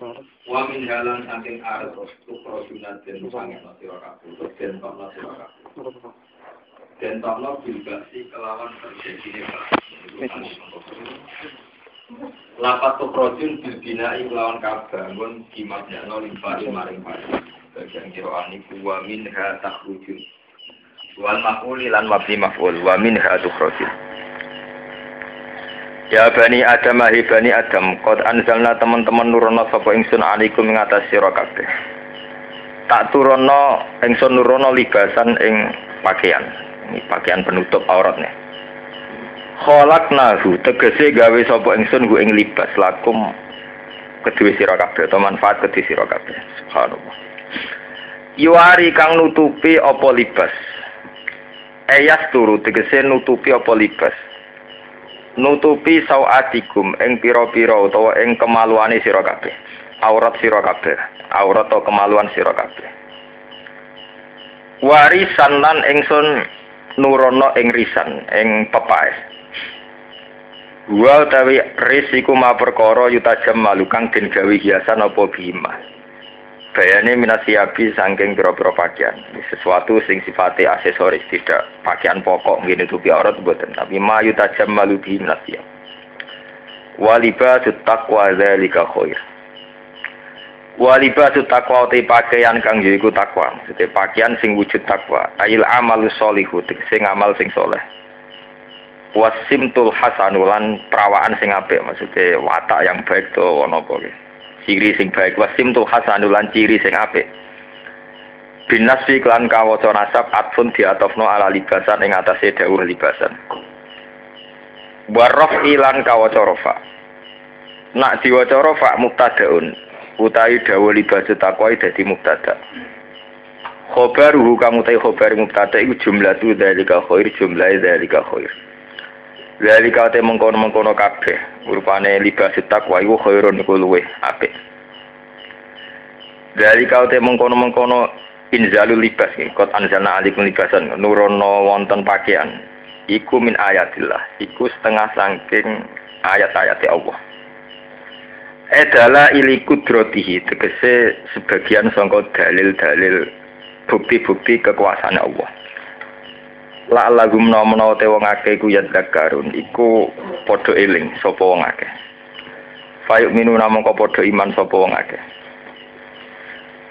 Wa min halan saking arep tukro sunat den sangen sira kabeh den tokno sira kabeh. Den tokno bilbasi kelawan terjadine Lapat tukrojun bilbina kelawan kabangun kimat jano limpari maring pari. Bagian kiroan iku wa min ha takhrujun. Wal maf'uli lan mabni maf'ul wa min ha tukhrojun. Ya bani Adam ahi bani Adam Qad anzalna teman-teman nurono sapa ingsun alaikum ing atas sira kabeh. Tak turono ingsun nurono libasan ing pakaian. Ini pakaian penutup auratnya. Kholak nahu tegese gawe sapa ingsun hu ing libas lakum kedue sira kabeh atau manfaat kedue sira kabeh. Subhanallah. Yuari kang nutupi apa libas? Eyas turu tegese nutupi apa libas nutupi sawatikum ing pira-pira utawa ing kemaluane sira kabeh. Aurat sira kabeh. Aurat atau kemaluan sira kabeh. Warisan lan ingsun nurono ing risan ing pepaes. Wa utawi risiku ma perkara yutajam malukang den gawe hiasan apa bima bayane minasiabi saking pira-pira pakaian. Sesuatu sing sifatnya aksesoris tidak. Pakaian pokok ngene tupi aurat mboten. Tapi ma yutajam malu bi minasiab walibatu taqwa zalika khair. Walibatu taqwa te pakaian kang yaiku takwa. Maksudnya pakaian sing wujud takwa. Ayil amal solihu sing amal sing soleh. Wasimtul hasanulan perawaan sing apik. Maksudnya watak yang baik to ono ciri sing baik. Wasim tuh hasanulan ciri sing apik. Binasfi klan kawaca nasab atfun diatofno ala libasan ing atase dawuh libasan. Warof ilan kawaca rofa nak diwaca rofa muktadaun utawi dawuh libasan takwa dadi muktada khobaruhu kamu tahu khobar muktada iku jumlah tu dari khair jumlah dari khair. Dari kau te mengkono mengkono kabeh, rupane libas takwa iku khairun iku luwe apik. Dari kau te mengkono mengkono inzalu libas kot anzalna alikum libasan nurono wonten pakaian. Iku min ayatillah, iku setengah saking ayat-ayat Allah. Edala ili kudrotihi, tegese sebagian sangka dalil-dalil bukti-bukti kekuasaan Allah la lagum nomno te wong akeh ku zakarun iku padha eling sapa wong akeh fayuk minu namung padha iman sapa wong akeh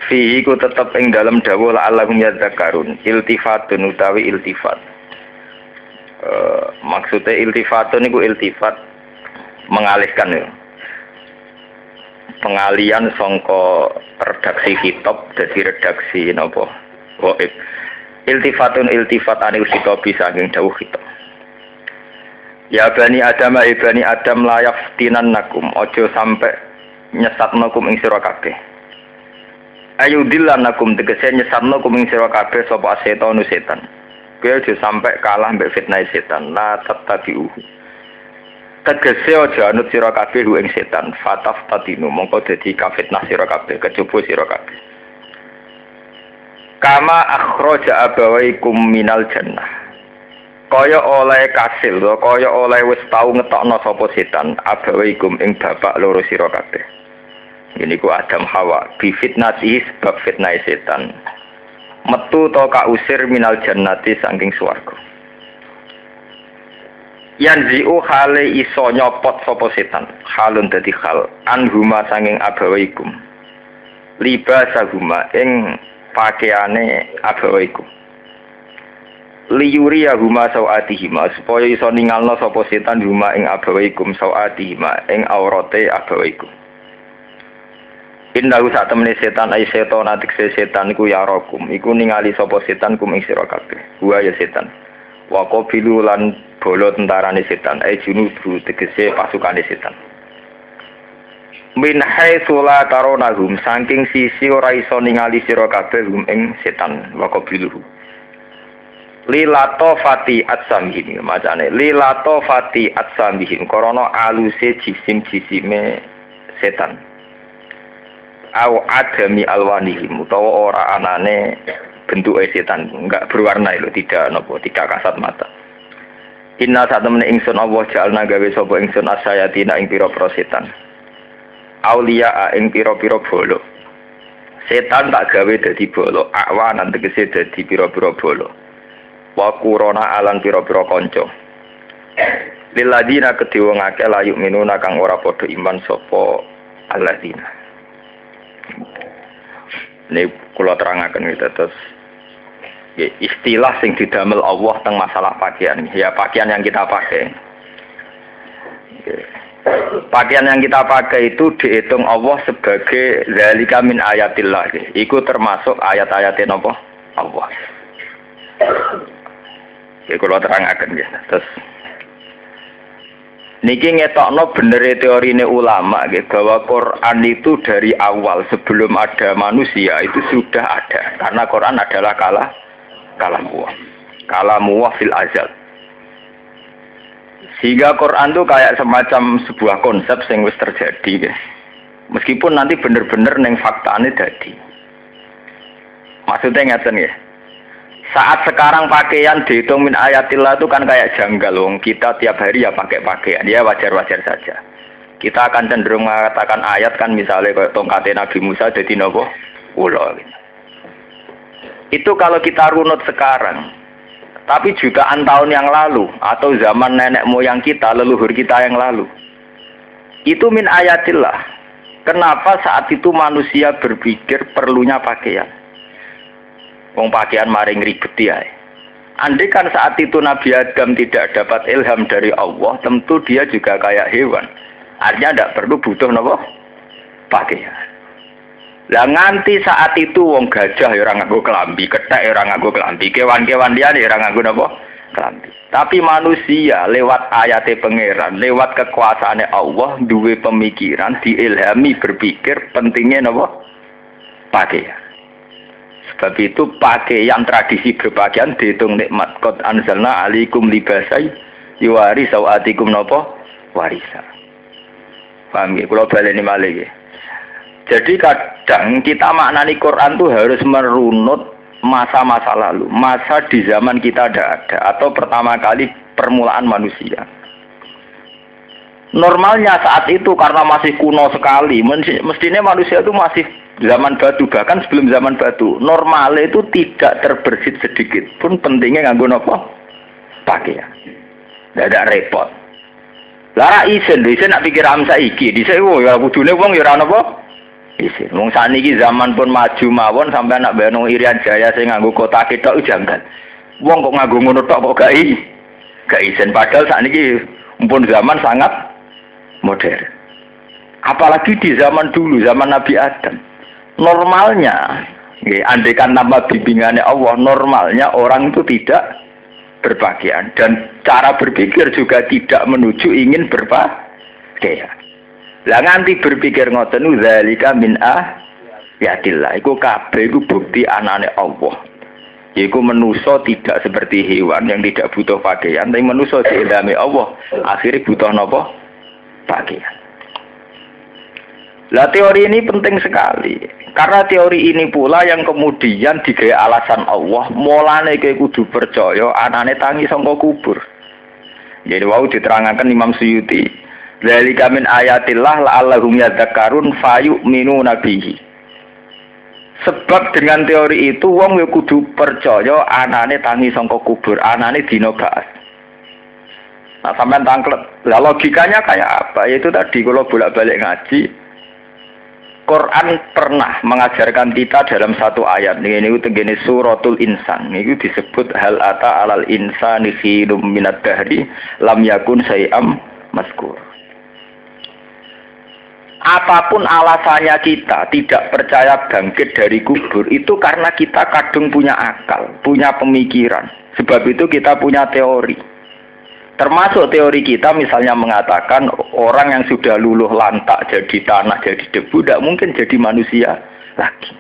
fi iku tetep ing dalam dawuh la lagum ya zakarun iltifatun utawi iltifat. Uh, maksudnya iltifatun iku iltifat mengalihkan ya. Pengalian songko redaksi kitab jadi redaksi nopo waib iltifatun iltifat anil khitobi saking dawuh khitab Ya bani Adam ya bani Adam layak tinan nakum ojo sampai nyesat nakum ing sira kabeh Ayu dilan nakum tegese nyesat nakum ing sira kabeh sapa setan setan. Kowe aja sampai kalah mbek fitnah setan. La tattabi'uhu Tegese aja anut sira kabeh ing setan. Fataf tatinu mongko dadi kafitnah sira kabeh kecoba sira kabeh. Kama akhraja abawaikum minal jannah. Kaya oleh kasil kaya oleh wis tau ngetokno sapa setan abawaikum ing bapak loro sira kabeh ini ku Adam Hawa. Bi fitnati sebab fitnah setan. Metu to ka usir minal jannati saking swarga. Yanzi'u hale iso nyopot sapa setan. Halun dadi hal. Anhuma sanging abawaikum. Libasahuma ing pakaiane abawa iku liyuri ya huma sawatihima. Supaya iso ningalno sapa setan huma ing abawa ikum sawatihima. Ing aurate abawa iku Indahu sak temene setan ai setan atik setan iku ya rokum iku ningali sapa setan kum ing sira kabeh. Wa ya setan. Wa qabilu lan bolo tentarane setan. Ai junudu tegese pasukane setan. Min haitsu la taronahum saking sisi ora iso ningali sira kabeh hum ing setan. Wa qabiluhu. Lilato fati atsamihim macane. Lilato fati atsamihim korona aluse jisim jisime setan au adami alwanihim utawa ora anane bentuk setan enggak berwarna itu tidak nopo tidak kasat mata Inna temen ingsun Allah jalna gawe sapa ingsun asayatina ing pira-pira setan aulia ing pira-pira bolo. Setan tak gawe dadi bolo, akwan tegese dadi pira-pira bolo. Wa kurona alan pira-pira kanca. Liladina kedhe wong akeh layu minuna kang ora padha iman sapa alladzina. Ini kula terangaken gitu terus ya, istilah sing didamel Allah tentang masalah pakaian. Ya pakaian yang kita pakai. Ya. Pakaian yang kita pakai itu dihitung Allah sebagai zalika min ayatillah. Iku termasuk ayat-ayatnya apa? Allah. Ya kalau terangkan ya. Terus Niki ngetokno bener teori ini ulama gitu, bahwa Quran itu dari awal sebelum ada manusia itu sudah ada. Karena Quran adalah kalah kalah muah. Kalah muah fil azal. Sehingga Quran itu kayak semacam sebuah konsep yang wis terjadi guys meskipun nanti bener-bener neng fakta ini jadi maksudnya ngeten ya saat sekarang pakaian dihitung min ayatillah itu kan kayak janggal wong. Kita tiap hari ya pakai pakaian ya wajar-wajar saja. Kita akan cenderung mengatakan ayat kan misalnya kayak tongkatnya Nabi Musa jadi nopo? Ulo gitu. itu kalau kita runut sekarang tapi juga tahun yang lalu atau zaman nenek moyang kita leluhur kita yang lalu itu min ayatillah. Kenapa saat itu manusia berpikir perlunya pakaian Wong pakaian maring ribet ya. Andai kan saat itu Nabi Adam tidak dapat ilham dari Allah, tentu dia juga kayak hewan. Artinya tidak perlu butuh nopo pakaian. Lah nganti saat itu wong gajah ya ora nganggo kelambi, kethek ya ora nganggo kelambi, kewan-kewan dia ya ora nganggo napa? Kelambi. Tapi manusia lewat ayat pangeran, lewat kekuasaannya Allah duwe pemikiran, diilhami berpikir pentingnya napa? Pakaian. Sebab itu pakaian tradisi berpakaian dihitung nikmat. Qad anzalna alikum libasai yuwari sawatikum nopo warisa. Paham ya? Kalau balik ini malah ya. Jadi kadang kita maknani Quran tuh harus merunut masa-masa lalu. Masa di zaman kita ada ada. Atau pertama kali permulaan manusia. Normalnya saat itu karena masih kuno sekali, mestinya manusia itu masih zaman batu bahkan sebelum zaman batu normal itu tidak terbersit sedikit pun pentingnya nganggo nopo? Pakaian. Tidak repot. Lara isen isen nak pikir am saiki. Di saya oh ya kudune wong ya ora napa isen wong saniki zaman pun maju mawon sampai anak bayang Irian Jaya saya nganggo kota kita janggal. Wong kok nganggo ngono tok kok gak i gak isen padahal saat ini pun zaman sangat modern. Apalagi di zaman dulu zaman Nabi Adam normalnya. Ya, andekan nama bimbingannya Allah normalnya orang itu tidak berpakaian. Dan cara berpikir juga tidak menuju ingin berpakaian. Lah nganti berpikir ngoten zalika min ah yatillah iku kabeh iku bukti anane Allah. Iku menuso tidak seperti hewan yang tidak butuh pakaian, tapi menuso diilhami Allah. Akhirnya butuh nopo? Pakaian. Lah teori ini penting sekali. Karena teori ini pula yang kemudian digaya alasan Allah, mulane kayak kudu percaya anane tangi sangka kubur. Jadi wau diterangkan Imam Suyuti. Dari min ayatillah la'allahum yadzakarun fayu minu nabihi. Sebab dengan teori itu wong ya kudu percaya anane tangi sangka kubur, anane dina. Nah sampean tangklet. Lah logikanya kayak apa? Yaitu tadi kalau bolak-balik ngaji, Quran pernah mengajarkan kita dalam satu ayat. Ini ini tenggene suratul insan. Ini disebut hal ata alal insani khilum minat dahri lam yakun sayam maskur. Apa pun alasannya kita tidak percaya bangkit dari kubur itu karena kita kadung punya akal punya pemikiran. Sebab itu kita punya teori Termasuk teori kita misalnya mengatakan orang yang sudah luluh lantak jadi tanah, jadi debu, tidak mungkin jadi manusia lagi.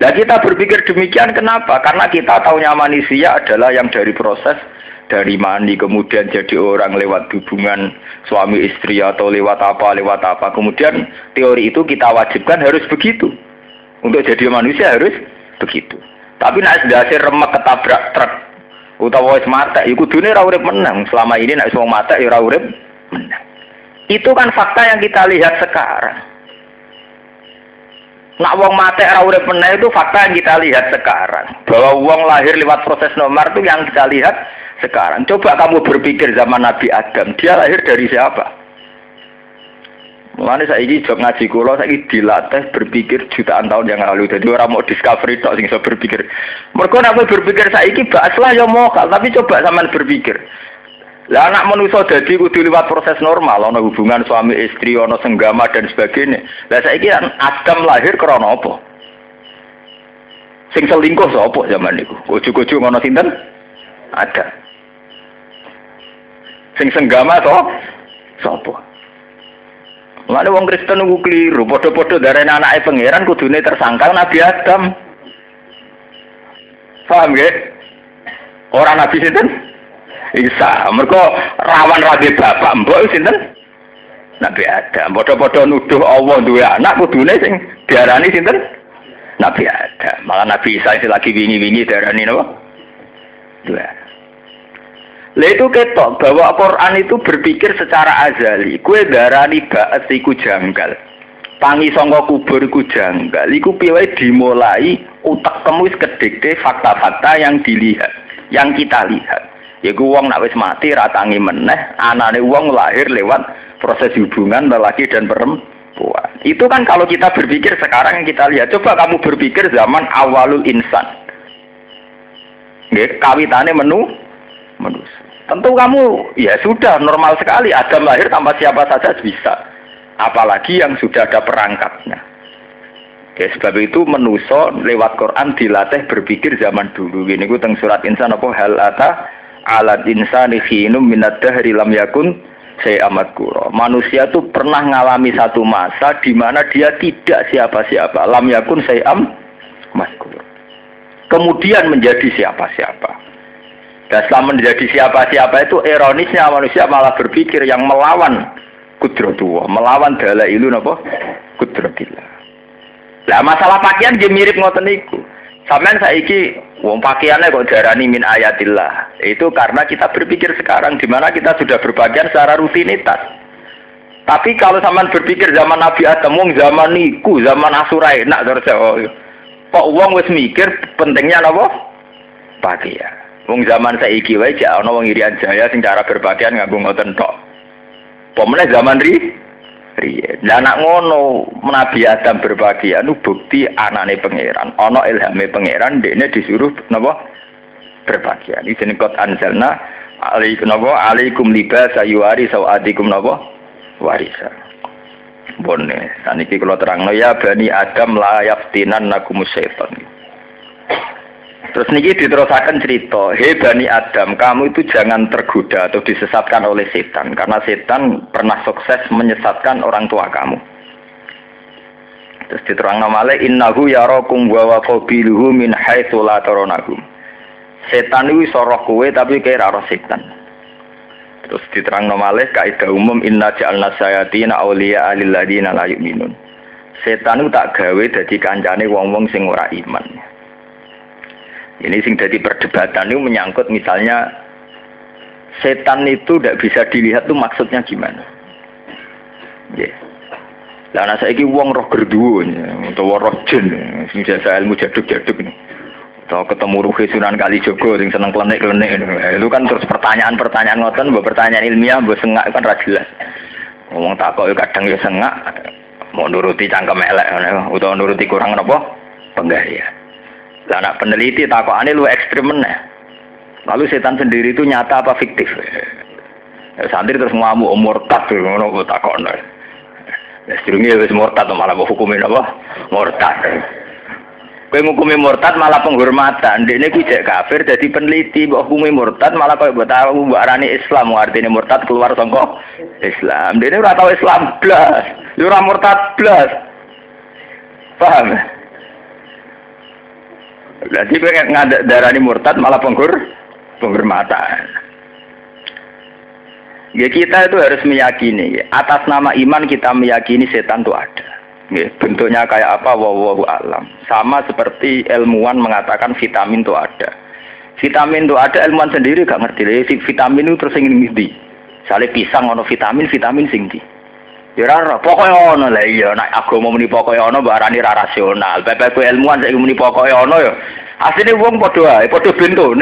Nah kita berpikir demikian kenapa? Karena kita tahunya manusia adalah yang dari proses dari mani kemudian jadi orang lewat hubungan suami istri atau lewat apa lewat apa kemudian teori itu kita wajibkan harus begitu untuk jadi manusia harus begitu tapi nak dasar remek ketabrak truk utawa wis matek ya iku dunia ora urip menang selama ini nek wong matek ya ora urip menang itu kan fakta yang kita lihat sekarang Nak wong mata ora urip meneng itu fakta yang kita lihat sekarang. Bahwa wong lahir lewat proses nomor itu yang kita lihat sekarang. Coba kamu berpikir zaman Nabi Adam, dia lahir dari siapa? Mulane saiki jog ngaji kula saiki dilatih berpikir jutaan tahun yang lalu. Jadi orang mau discovery tok sing iso berpikir. Mergo nek berpikir saiki bakaslah ya mokal, tapi coba sampean berpikir. Lah anak manusia jadi kudu lewat proses normal, ana hubungan suami istri, ana senggama dan sebagainya. Lah saiki kan Adam lahir krana apa? Sing selingkuh sapa zaman niku? Ujug-ujug ngono sinten? Ada. Sing senggama to sapa? Mulane wong Kristen nunggu keliru, padha-padha darane anake pangeran kudune tersangka Nabi Adam. Paham nggih? Orang Nabi sinten? Isa, mereka rawan rabi bapak mbok sinten? Nabi Adam. Padha-padha nuduh Allah duwe anak kudune sing diarani sinten? Nabi Adam. Malah Nabi Isa itu lagi wingi-wingi diarani napa? Dua. Lah itu ketok bahwa Quran itu berpikir secara azali. Kue darani ba'at iku janggal. Tangi sangka kubur iku janggal. Iku piye dimulai utak temu wis fakta-fakta yang dilihat, yang kita lihat. Yaiku wong nak wis mati ratangi meneh, anane wong lahir lewat proses hubungan lelaki dan perempuan. Itu kan kalau kita berpikir sekarang yang kita lihat, coba kamu berpikir zaman awalul insan. Nggih, kawitane menu menu. Tentu kamu ya sudah normal sekali Adam lahir tanpa siapa saja bisa. Apalagi yang sudah ada perangkatnya. Ya, sebab itu menuso lewat Quran dilatih berpikir zaman dulu. Ini gue teng surat insan apa hal ata alat insani khinum minat dahri lam yakun saya amat kuro. Manusia itu pernah mengalami satu masa di mana dia tidak siapa-siapa. Lam yakun saya amat kuro. Kemudian menjadi siapa-siapa. Dan setelah menjadi siapa-siapa itu ironisnya manusia malah berpikir yang melawan kudratullah, melawan ilu napa? Kudratillah. Lah masalah pakaian dia mirip ngoten niku. Sampeyan saiki wong pakaiannya kok darani min ayatillah. Itu karena kita berpikir sekarang di mana kita sudah berpakaian secara rutinitas. Tapi kalau sampean berpikir zaman Nabi Adam, wong zaman niku, zaman Asura enak terus oh, kok wong wis mikir pentingnya napa? Pakaian. Wong zaman saiki wae jek ana wong irian jaya sing cara berpakaian nganggo ngoten tok. Pemene zaman ri riyen. Lah anak ngono Nabi Adam berbagi anu bukti anane pangeran. Ana ilhame pangeran dekne disuruh napa berbahagia. Ini jeneng kot anjalna alaikum napa alaikum libas ayuari sawadikum napa warisa. Bone, saniki kula terangno ya bani Adam la yaftinan nakum syaitan. Terus niki diterusakan cerita, hei Bani Adam, kamu itu jangan tergoda atau disesatkan oleh setan, karena setan pernah sukses menyesatkan orang tua kamu. Terus diterang namanya, innahu yarakum wa wa qabiluhu min haitsu la taronahum. Setan itu soroh kue tapi kira roh setan. Terus diterang namanya, kaidah umum inna ja'alna sayatina awliya alilladina la yu'minun. Setan itu tak gawe dadi kancane wong-wong sing ora iman. Ini sing jadi perdebatan itu menyangkut misalnya setan itu tidak bisa dilihat tuh maksudnya gimana. Ya. Lah saya wong roh gerduwo atau roh jin sing jasa ilmu jaduk-jaduk nih. Atau ketemu Ruhi Sunan Kalijogo sing seneng klenik-klenik itu kan terus pertanyaan-pertanyaan ngoten mbok pertanyaan ilmiah mbok sengak kan ra jelas. Ngomong takok kadang ya sengak mau nuruti cangkem elek utawa nuruti kurang napa penggaya. Lah anak peneliti takokane lu ekstrim meneh. Lalu setan sendiri itu nyata apa fiktif? Ya, santri terus ngamuk umur oh, murtad ngono kok takokno. Ya sedurunge wis murtad malah mau hukumin apa? Murtad. Kowe ngukumi murtad malah penghormatan. Dekne kuwi cek kafir jadi peneliti mbok hukumi murtad malah koyo mbok tahu mbok arani Islam artine murtad keluar saka Islam. Dekne ora tau Islam blas. Yo ora murtad blas. Paham? Jadi pengen ngadak darani murtad malah penggur penghormatan. Ya kita itu harus meyakini atas nama iman kita meyakini setan itu ada. Ya, bentuknya kayak apa wawahu alam. Sama seperti ilmuwan mengatakan vitamin itu ada. Vitamin itu ada ilmuwan sendiri gak ngerti. Ya, vitamin itu terus ingin di. Salih pisang ono vitamin, vitamin sing di. Ya pokoke ono lah iya nek agama muni pokoke ono mbok arani ra rasional. Bapak ilmuwan saiki muni pokoke ono ya. Asline wong padha ae, padha bento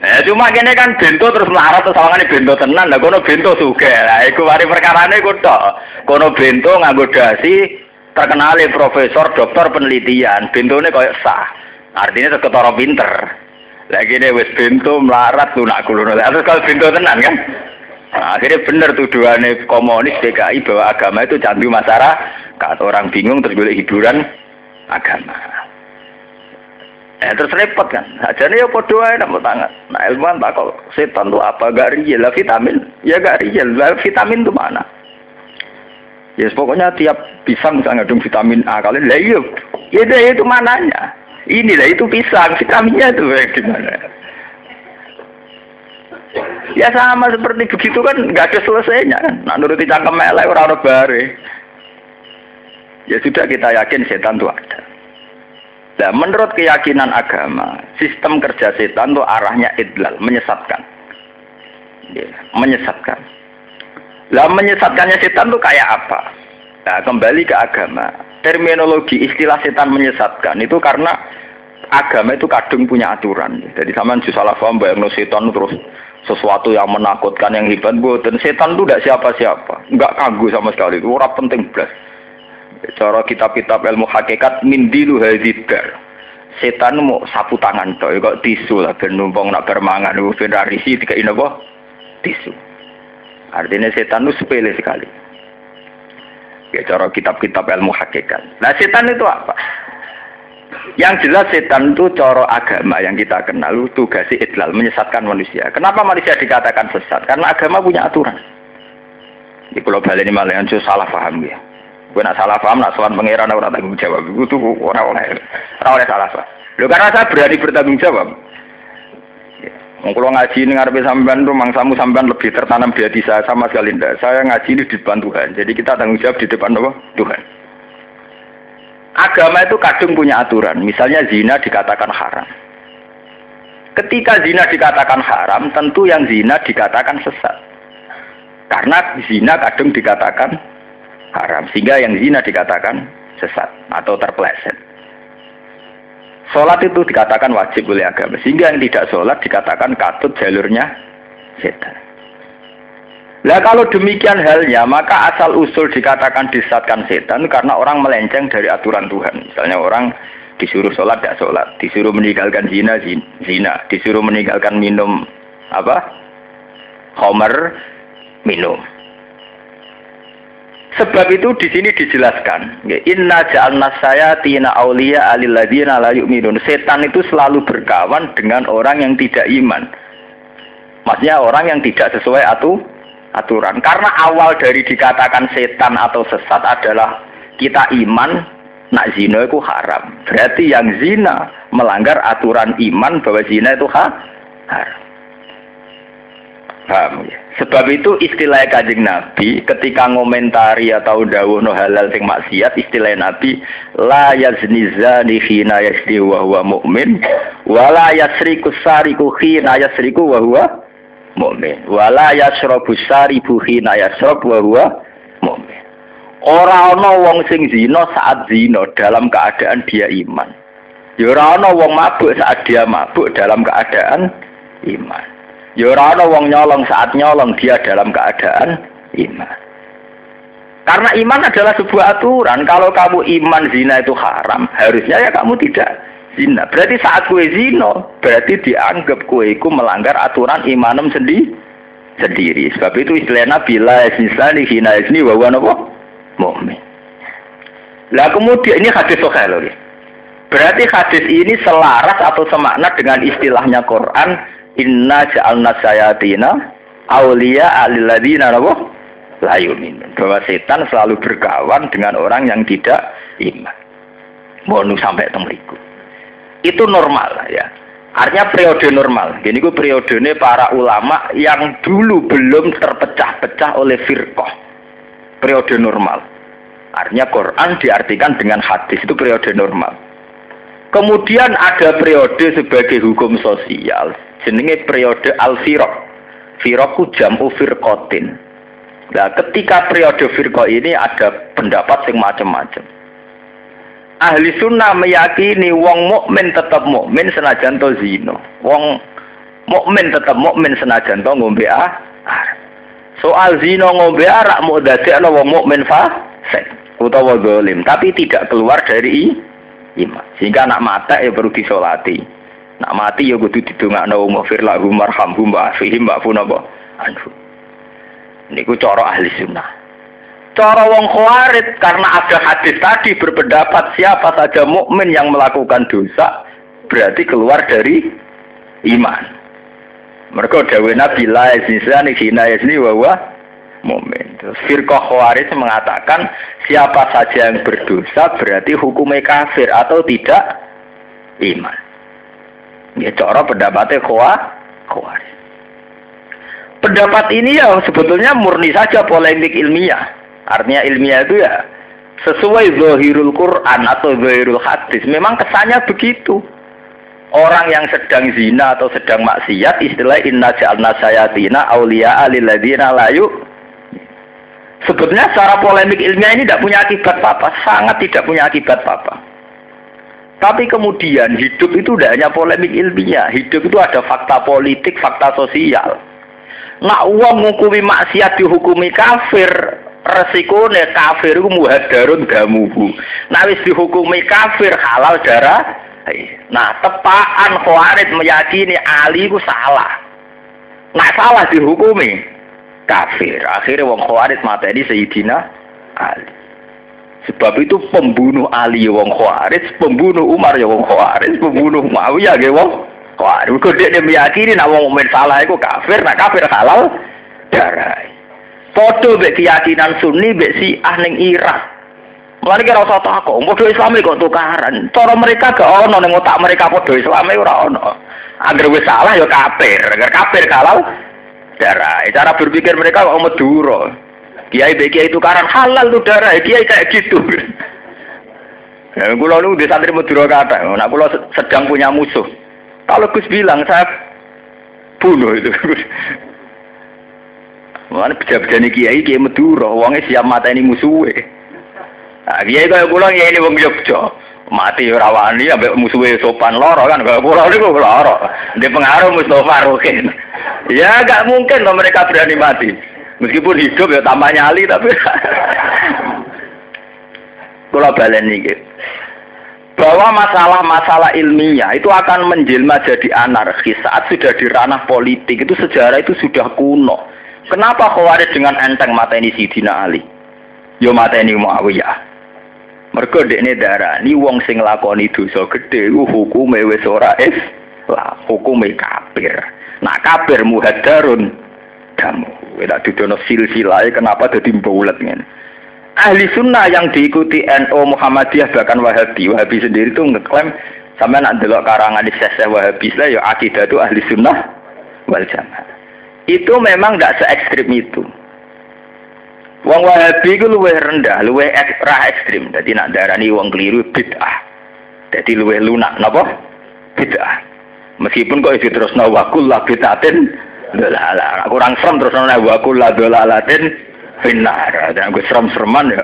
Eh cuma kene kan bento terus melarat terus sawangane bento tenan. Lah kono bento sugih. Lah iku mari perkarane iku tok. Kono bento nganggo dasi terkenal profesor dokter penelitian. Bentone koyo sah. Artinya tetep ketara pinter. Lagi ini wis bento melarat lunak kulono. Terus kalau bento tenan kan? Nah, akhirnya benar tuduhannya komunis DKI bahwa agama itu candu masyarakat. Orang bingung terus hiburan agama. Eh, terus repot kan. Aja nih ya podoa ya tangan. Nah ilmuwan tak kok setan tuh apa gak real lah vitamin. Ya gak real lah vitamin tuh mana? Ya yes, pokoknya tiap pisang misalnya ngandung vitamin A kalian lah iya. Ya itu mananya. Inilah itu pisang vitaminnya tuh gimana? Ya sama seperti begitu kan nggak ada selesainya kan. Nah nuruti cangkem melek orang orang bare. Ya sudah kita yakin setan itu ada. Nah, menurut keyakinan agama, sistem kerja setan itu arahnya idlal, menyesatkan. Ya, menyesatkan. Lah menyesatkannya setan itu kayak apa? Nah, kembali ke agama. Terminologi istilah setan menyesatkan itu karena agama itu kadung punya aturan. Jadi sama salah paham bayang setan terus sesuatu yang menakutkan yang hebat dan setan itu tidak siapa-siapa. Nggak kagum sama sekali. Itu orang penting belas cara kitab-kitab ilmu hakikat min dilu hadzidar setan mau sapu tangan toh. Kok tisu lah ben numpang nak bermangan. Itu ben risi tiga ini apa tisu. Artinya setan itu sepele sekali. Ya cara kitab-kitab ilmu hakikat. Nah setan itu apa yang jelas setan itu coro agama yang kita kenal tugasnya idlal menyesatkan manusia. Kenapa manusia dikatakan sesat? Karena agama punya aturan. Di Pulau Bali ini malah yang salah paham ya. Gue nak salah paham, nak soal pangeran orang tanggung jawab. Itu tuh orang oleh orang oleh salah paham. Lo karena saya berani bertanggung jawab. Kalau ngaji ini ngarepe sampean tuh mangsamu sampean lebih tertanam di hati saya sama sekali ndak. Saya ngaji ini di depan Tuhan. Jadi kita tanggung jawab di depan Allah Tuhan. Agama itu kadung punya aturan. Misalnya zina dikatakan haram. Ketika zina dikatakan haram, tentu yang zina dikatakan sesat. Karena zina kadung dikatakan haram. Sehingga yang zina dikatakan sesat atau terpeleset. Sholat itu dikatakan wajib oleh agama. Sehingga yang tidak sholat dikatakan katut jalurnya setan. Nah kalau demikian halnya, maka asal usul dikatakan disatkan setan karena orang melenceng dari aturan Tuhan. Misalnya orang disuruh sholat tidak sholat, disuruh meninggalkan zina zina, disuruh meninggalkan minum apa? Homer minum. Sebab itu di sini dijelaskan, Inna ja'alna saya tina aulia aliladina la yu'minun. Setan itu selalu berkawan dengan orang yang tidak iman. Maksudnya orang yang tidak sesuai aturan aturan. Karena awal dari dikatakan setan atau sesat adalah kita iman nak zina itu haram. Berarti yang zina melanggar aturan iman bahwa zina itu ha haram. Paham ya? Sebab itu istilah kajing Nabi ketika ngomentari atau dawuh no halal sing maksiat istilah Nabi la yazni zani khina yasdi wa huwa mu'min wa la yasriku sariku khina yasriku wa huwa mukmin. Wala yasrabu saribu hina yasrab wa huwa mukmin. Ora ana wong sing zina saat zina dalam keadaan dia iman. Ya ora ana wong mabuk saat dia mabuk dalam keadaan iman. Ya ora ana wong nyolong saat nyolong dia dalam keadaan iman. Karena iman adalah sebuah aturan. Kalau kamu iman zina itu haram, harusnya ya kamu tidak zina. Berarti saat kue zino, berarti dianggap kue itu melanggar aturan imanem sendiri. Sendiri. Sebab itu istilah Nabi la di hina isni wa apa? Mu'min. Lah kemudian ini hadis sahih loh. Berarti hadis ini selaras atau semakna dengan istilahnya Quran Inna ja'alna sayatina awliya alilladina apa? La yumin. Bahwa setan selalu berkawan dengan orang yang tidak iman. Mau sampai temeriku itu normal ya. Artinya periode normal. Ini gue periodenya para ulama yang dulu belum terpecah-pecah oleh firqah. Periode normal. Artinya Quran diartikan dengan hadis itu periode normal. Kemudian ada periode sebagai hukum sosial. Jenenge periode al-firq. Firqu jam'u firqatin. Nah, ketika periode firqa ini ada pendapat yang macam-macam. Ahli sunnah meyakini wong mukmin tetap mukmin senajan to zino. Wong mukmin tetap mukmin senajan to ngombe ah. Soal zino ngombe arak mau ana wong mukmin fasik utawa zalim, tapi tidak keluar dari iman. Sehingga anak mata ya perlu disolati. Nak mati ya kudu didongakno wa fir lahum marhamhum wa fihim wa funaba anhu. Niku cara ahli sunnah. Cara wong khawarid karena ada hadis tadi berpendapat siapa saja mukmin yang melakukan dosa berarti keluar dari iman. Mereka dawe Nabi la yazni hina yazni wa wa mukmin. Terus firqah mengatakan siapa saja yang berdosa berarti hukumnya kafir atau tidak iman. Ya cara pendapatnya khawarij. Pendapat ini ya sebetulnya murni saja polemik ilmiah. Artinya ilmiah itu ya sesuai zohirul Quran atau zohirul hadis. Memang kesannya begitu. Orang yang sedang zina atau sedang maksiat istilah inna ja'alna sayatina awliya aliladina layu. Sebetulnya secara polemik ilmiah ini tidak punya akibat apa, sangat tidak punya akibat apa. Tapi kemudian hidup itu tidak hanya polemik ilmiah, hidup itu ada fakta politik, fakta sosial. Nak uang ngukumi maksiat dihukumi kafir, resikone kafir iku muhadarun damuhu. Nah wis dihukumi kafir halal darah. Nah, tepaan Khawarij meyakini Ali ku salah. Nah, salah dihukumi kafir. Akhirnya wong Khawarij mateni Sayyidina Ali. Sebab itu pembunuh Ali ya wong Khawarij, pembunuh Umar ya wong Khawarij, pembunuh Muawiyah ya wong Wah, itu dia meyakini nak wong salah itu kafir, nak kafir halal darah. Foto be keyakinan Sunni be si ning Irak. Mulane kira usah takok, padha Islam kok tukaran. Cara mereka gak ono ning otak mereka padha Islam ora ono. Agar wis salah ya kafir, agar kafir halal darah. Cara berpikir mereka kok Madura. Kiai be kiai tukaran halal tuh darah, kiai kayak gitu. Ya, kulo lu di santri Madura kata, nak kulo sedang punya musuh. Kalau Gus bilang saya bunuh itu. Mana pejabat kiai kiai Madura, uangnya siap mata ini musuhnya. Nah, kiai kaya pulang ya ini wong Jogja. Mati rawani ambek musuhnya sopan loro kan kaya pulang niku loro. Di pengaruh Mustafa Rukin. Ya gak mungkin loh mereka berani mati. Meskipun hidup ya tambah nyali tapi Kula balen iki bahwa masalah-masalah ilmiah itu akan menjelma jadi anarkis saat sudah di ranah politik itu sejarah itu sudah kuno. Kenapa Khawarij dengan enteng mata ini Sidina Ali? Yo mata ini Muawiyah. Ini darah ini wong sing lakoni dosa gede hukume wis ora lah hukume kafir. Nah kafir muhadarun kamu. Tidak didono silsilah kenapa jadi bulat ngene ahli sunnah yang diikuti NU Muhammadiyah bahkan Wahabi Wahabi sendiri itu ngeklaim sama nak delok karangan di sese Wahabi lah ya akidah itu ahli sunnah wal jamaah itu memang tidak se ekstrim itu Wong Wahabi itu luwih rendah, luwih ekstra ekstrim. Jadi nak darani wong keliru bid'ah. Jadi luwih lunak, napa? Bid'ah. Meskipun kok itu terus nawakul lah bid'atin, kurang serem terus nawakul lah dolalatin, Finar, dan gue serem-sereman ya.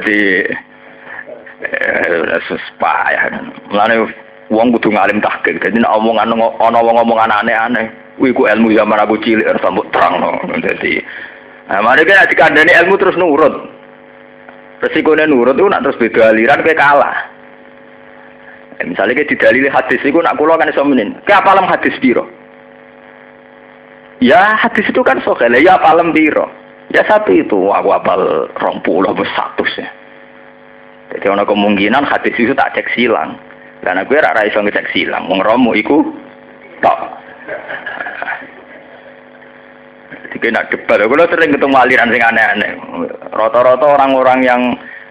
Jadi eh susah ya. Mulane wong kudu ngalim tahqiq. Jadi nek omongan ana wong omongan aneh-aneh, kuwi ku ilmu zaman aku cilik harus sambut terang no. Jadi Nah, mari kita dikandani ilmu terus nurut. Resikonya nurut itu nak terus beda aliran kayak kalah. Eh, misalnya kayak didalili hadis itu nak kulo kan iso menin. Kayak apalam hadis biro. Ya hadis itu kan sokel ya apalam biro. Ya satu itu aku apal rong puluh satu ya. Jadi ada kemungkinan hadis itu tak cek silang. Karena gue rara iso ngecek silang. Wong romo iku tok. Jadi kena debat. Kalau sering ketemu aliran sing aneh-aneh. Rata-rata orang-orang yang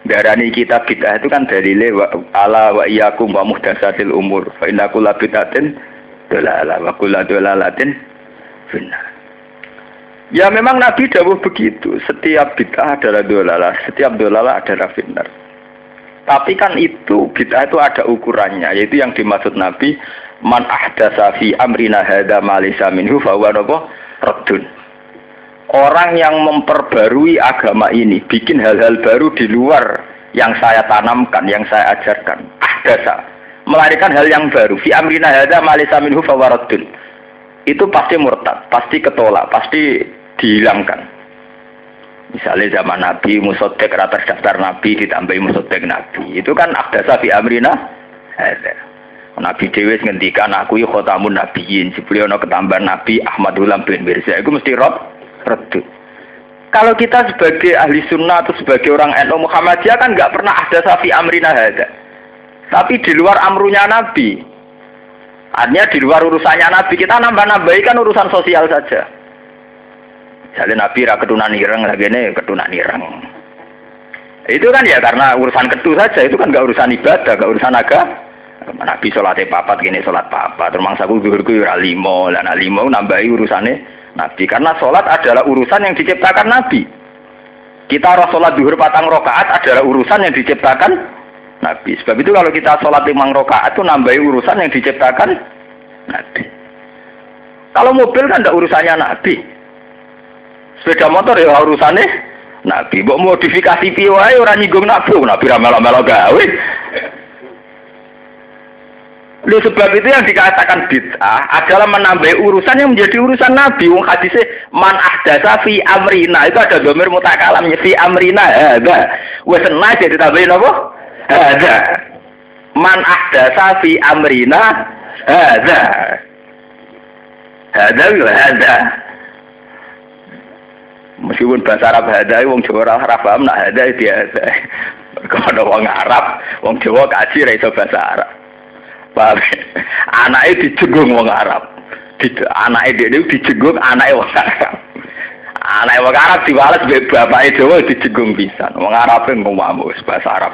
darani kita bid'ah itu kan dalile wa ala wa iyyakum wa muhdatsatil umur. Fa inna kulla bid'atin dalalah wa kulla dalalatin finnar. Ya memang Nabi dawuh begitu. Setiap bid'ah adalah dolalah, setiap dolalah adalah fitnah. Tapi kan itu bid'ah itu ada ukurannya, yaitu yang dimaksud Nabi man ahdasa fi amrina hadza ma laysa minhu fa huwa orang yang memperbarui agama ini, bikin hal-hal baru di luar yang saya tanamkan, yang saya ajarkan. Ahdasa. Melarikan hal yang baru. Fi amrina hadza malisa minhu fawaradun. Itu pasti murtad, pasti ketolak, pasti dihilangkan. Misalnya zaman Nabi, musodek rata daftar Nabi, ditambahi musodek Nabi. Itu kan ahdasa fi amrina. Nabi Dewi ngendikan aku yuk khotamun nabiyin. Sebelum no ketambah Nabi Ahmadul bin Mirza. Itu mesti rob redup. Kalau kita sebagai ahli sunnah atau sebagai orang NU Muhammadiyah kan nggak pernah ada safi amrina hada. Tapi di luar amrunya Nabi. Artinya di luar urusannya Nabi kita nambah-nambahi kan urusan sosial saja. Misalnya Nabi ra ketunan ireng lagi ini ketunan ireng. Itu kan ya karena urusan ketu saja itu kan nggak urusan ibadah, nggak urusan agama. Nabi sholatnya papat gini sholat papat. Terus saku zuhurku ya limo, dan limo nambahi urusannya Nabi. Karena sholat adalah urusan yang diciptakan Nabi. Kita harus sholat duhur patang rokaat adalah urusan yang diciptakan Nabi. Sebab itu kalau kita sholat limang rokaat itu nambahi urusan yang diciptakan Nabi. Kalau mobil kan tidak urusannya Nabi. Sepeda motor ya urusannya Nabi. Mau modifikasi piwai orang nyinggung Nabi. Nabi ramela-mela gawe. Lu sebab itu yang dikatakan bid'ah adalah menambah urusan yang menjadi urusan Nabi. Wong hadisnya man ahdasa fi amrina itu ada domir mutakalamnya fi amrina ada. Wes jadi tambahin apa? Ada. Man ahdasa fi amrina ada. Ada ada. Meskipun bahasa Arab ada, wong Jawa ora paham nak ada. Kalau ada wong Arab, wong Jawa kaji ra iso bahasa Arab. Paham? Anaknya dijenggung wong Arab. Anaknya dia dijenggung anaknya wong Arab. Anaknya wong Arab diwales bapaknya Jawa dijenggung bisa. Wong Arab ngomong bahasa Arab.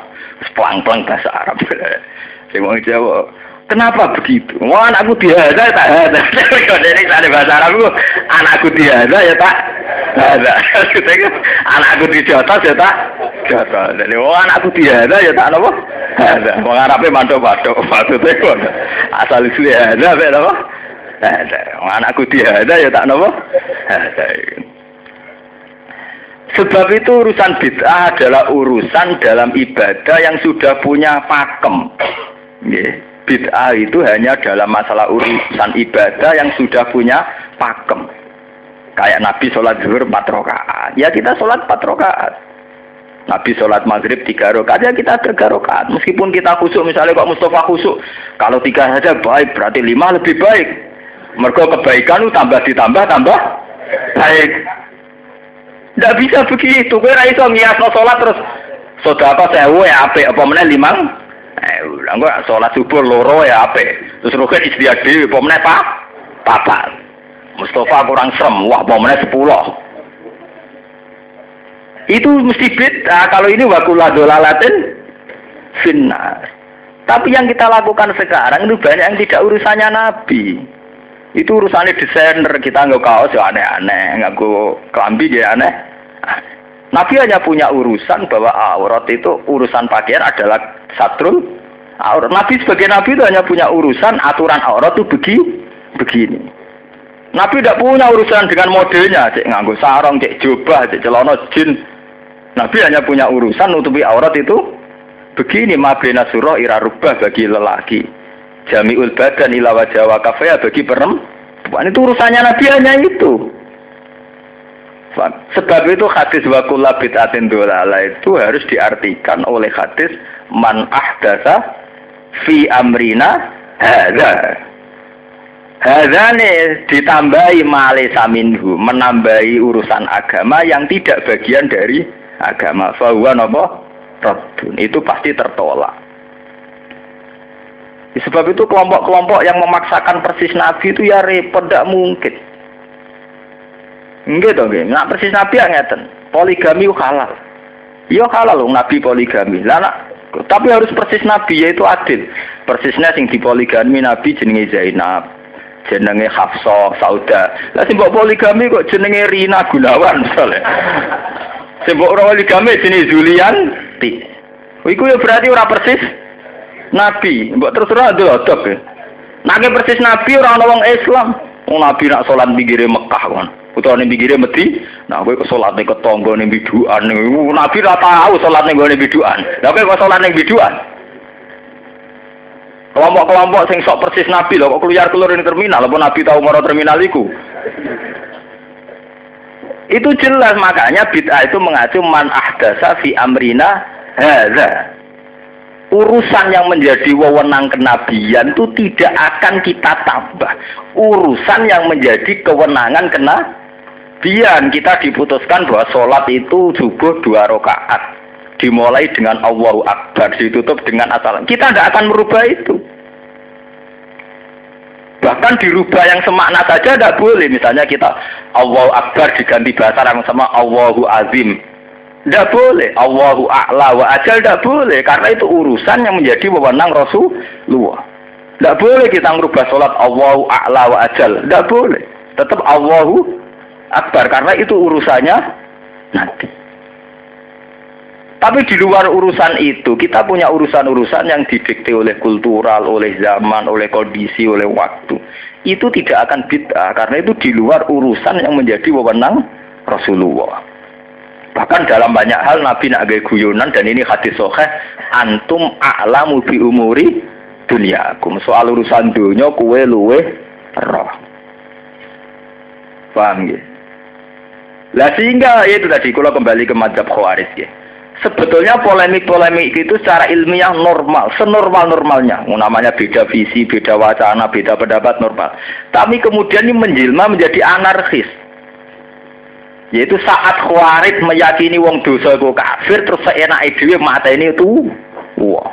Pelang-pelang bahasa Arab. Sing wong Jawa Kenapa begitu? Wah anakku diada tak ada. Jadi ada bahasa Arab anakku diada ya tak ada. anakku di atas ya tak jatuh. Jadi wah anakku diada ya tak apa? Ada. Wong Arabe mantuk-mantuk maksudnya kok. Asal ya ada apa? Ada. Wong anakku diada ya tak apa? Ada. Sebab itu urusan bid'ah adalah urusan dalam ibadah yang sudah punya pakem. Yeah bid'ah itu hanya dalam masalah urusan ibadah yang sudah punya pakem. Kayak Nabi sholat zuhur 4 rakaat. Ya kita sholat 4 rakaat. Nabi sholat maghrib 3 rakaat. Ya kita 3 rakaat. Meskipun kita khusuk. Misalnya kok Mustafa khusuk. Kalau 3 saja baik. Berarti 5 lebih baik. Mereka kebaikan itu tambah ditambah tambah baik. Tidak bisa begitu. Kue iso ngiasno sholat terus. Saudara sewu ya apa meneh limang Eh, lah kok salat subuh loro ya ape. Terus rukun istiak dhewe apa meneh Pak? Papat. Mustafa kurang serem, wah apa meneh 10. Itu mesti beda kalau ini wakula dolalatin finnar. Tapi yang kita lakukan sekarang itu banyak yang tidak urusannya Nabi. Itu urusannya desainer, kita nggak kaos ya aneh-aneh, nggak kelambi ya aneh. Nabi hanya punya urusan bahwa aurat itu urusan pakaian adalah satrul aurat. Nabi sebagai Nabi itu hanya punya urusan aturan aurat itu begini. begini. Nabi tidak punya urusan dengan modelnya, cek nganggo sarong, cek jubah, cek celana jin. Nabi hanya punya urusan nutupi aurat itu begini mabena surah ira rubah bagi lelaki. Jamiul badan ila wajah wa bagi perempuan. Itu urusannya Nabi hanya itu. Sebab itu hadis wakulah bid'atin dolala itu harus diartikan oleh hadis man ahdasa fi amrina hadza. Hadza ditambahi male saminhu, menambahi urusan agama yang tidak bagian dari agama. Fahuwa nopo Rabbun. Itu pasti tertolak. Sebab itu kelompok-kelompok yang memaksakan persis Nabi itu ya repot, tidak mungkin. Enggak dong, nggak persis Nabi yang ngeten. Poligami halal. Iya halal loh Nabi poligami. Lah tapi harus persis Nabi yaitu adil. Persisnya sing dipoligami Nabi jenenge Zainab, jenenge Hafsah, Sauda. Lah sing poligami kok jenenge Rina Gunawan misalnya. Sing mbok poligami jenenge Zulian. Iku ya berarti ora persis Nabi. Mbok terus ora adil ya. Nake persis Nabi ora ana Islam. Wong Nabi nak salat pinggire Mekah kon. Utawa ning pinggire medi nah kowe kok salat ning ketangga ning bidukan nabi ora tau salat ning gone bidukan lha kowe kok salat ning bidukan kelompok-kelompok sing sok persis nabi lho kok keluar keluar ning terminal apa nabi tau maro terminal iku? Itu jelas makanya bid'ah itu mengacu man ahdasa fi amrina hadza urusan yang menjadi wewenang kenabian itu tidak akan kita tambah. Urusan yang menjadi kewenangan kenabian. Kita diputuskan bahwa sholat itu subuh dua rakaat. Dimulai dengan Allahu Akbar ditutup dengan asal. Kita tidak akan merubah itu. Bahkan dirubah yang semakna saja tidak boleh. Misalnya kita Allahu Akbar diganti bahasa yang sama Allahu Azim tidak boleh. Allahu a'la wa ajal tidak boleh. Karena itu urusan yang menjadi wewenang Rasulullah. Tidak boleh kita merubah sholat Allahu a'la wa ajal. Tidak boleh. Tetap Allahu akbar. Karena itu urusannya nanti. Tapi di luar urusan itu, kita punya urusan-urusan yang didikte oleh kultural, oleh zaman, oleh kondisi, oleh waktu. Itu tidak akan bid'ah, karena itu di luar urusan yang menjadi wewenang Rasulullah. Bahkan dalam banyak hal Nabi nak gaya guyonan dan ini hadis soheh antum a'lamu bi umuri duniakum. Soal urusan dunia kue luwe roh. Paham ya? Lah sehingga itu tadi kalau kembali ke madhab khawarij ya. Sebetulnya polemik-polemik itu secara ilmiah normal, senormal-normalnya. Namanya beda visi, beda wacana, beda pendapat normal. Tapi kemudian ini menjelma menjadi anarkis yaitu saat khawarij meyakini wong dosa itu kafir terus seenak dhewe mata ini itu wah.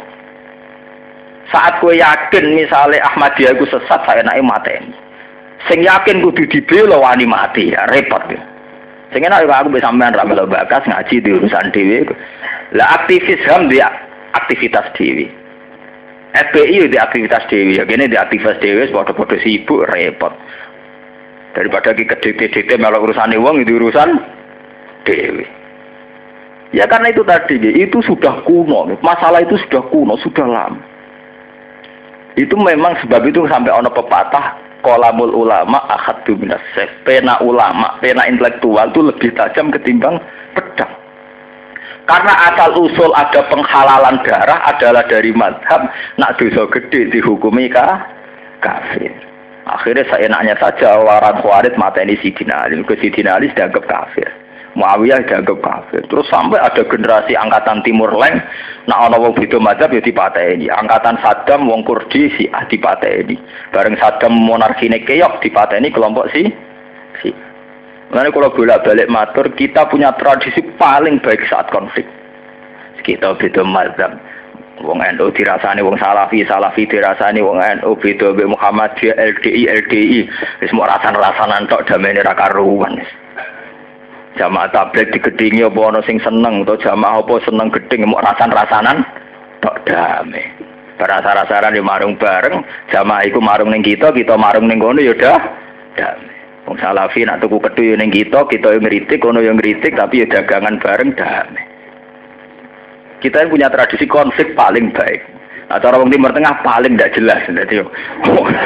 Saat kue yakin misalnya Ahmadiyah itu sesat mata ini sing yakin kudu dibela wani mati. Ya repot ya. Sing enak aku bisa sampean ra melo bakas ngaji di urusan dhewe lah aktivis HAM di aktivitas dhewe. FPI di aktivitas dhewe ya gini di aktivitas dhewe padha-padha sibuk repot daripada ki kedete-dete melok urusan wong itu urusan dewi ya karena itu tadi itu sudah kuno masalah itu sudah kuno sudah lama. Itu memang sebab itu sampai ono pepatah kolamul ulama akad minas pena ulama pena intelektual itu lebih tajam ketimbang pedang. Karena asal usul ada penghalalan darah adalah dari madhab nak dosa gede dihukumi kah kafir Akhirnya saya nanya saja orang Khawarij mata ini Sidina Ali. Ke Sidina Ali dianggap kafir. Muawiyah dianggap kafir. Terus sampai ada generasi angkatan Timur Leng, nah ana wong beda mazhab ya dipateni. Angkatan Saddam wong Kurdi si ah dipateni. Bareng Saddam monarkine keok dipateni kelompok si si. Makanya kalau bolak-balik matur, kita punya tradisi paling baik saat konflik. Kita beda mazhab wong NU dirasani wong Salafi, Salafi dirasani wong NU beda mbek Muhammadiyah LDI LDI wis mau rasan-rasanan tok damene ra karuan. Jamaah tablet digedingi apa ana sing seneng atau jamaah apa seneng geding mau rasan-rasanan tok damai. Rasa-rasaran di marung bareng, jamaah iku marung ning kita, kita marung ning kono ya dah damai. Wong Salafi nak tuku kethu ning kita, kita yang ngritik, kono yang ngritik tapi ya dagangan bareng damai. Kita yang punya tradisi konflik paling baik. Nah, cara timur tengah paling tidak jelas. Jadi,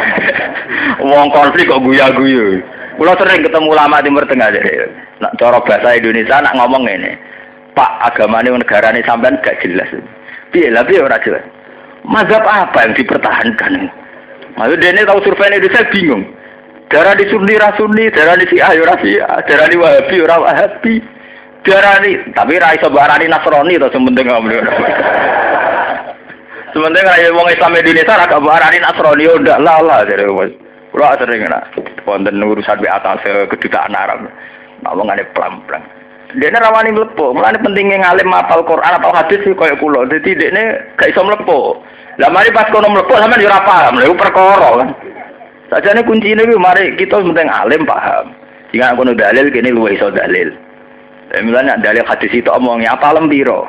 wong konflik kok guya-guyu. Pulau sering ketemu lama timur tengah jadi. Nak cara bahasa Indonesia nak ngomong ini, Pak agama ini negara ini sampean gak jelas. Piye lah piye ora jelas. Mazhab apa yang dipertahankan? Maksudnya ini tahu survei Indonesia bingung. Darah di Sunni Rasuni, darah di Syiah ya darah di Wahabi ya Wahabi diarani tapi ra iso barani Nasrani to sementing ngomong sementing ra wong Islam Indonesia ra barani Nasrani yo ndak lah lah jare wis kula sering nak wonten urusan di atas kedutaan Arab ngomongane pelan-pelan Dene rawani mlebu, mulane pentingnya ngalim mapal Quran atau hadis sih koyo kula. Dadi dekne gak iso mlebu. Lah mari pas kono mlebu sampean yo ora paham, lha perkara kan. Sajane kuncine kuwi mari kita penting alim paham. Jika aku dalil kene luwih iso dalil. Eh, misalnya dalil hadis itu omongnya apa lembiro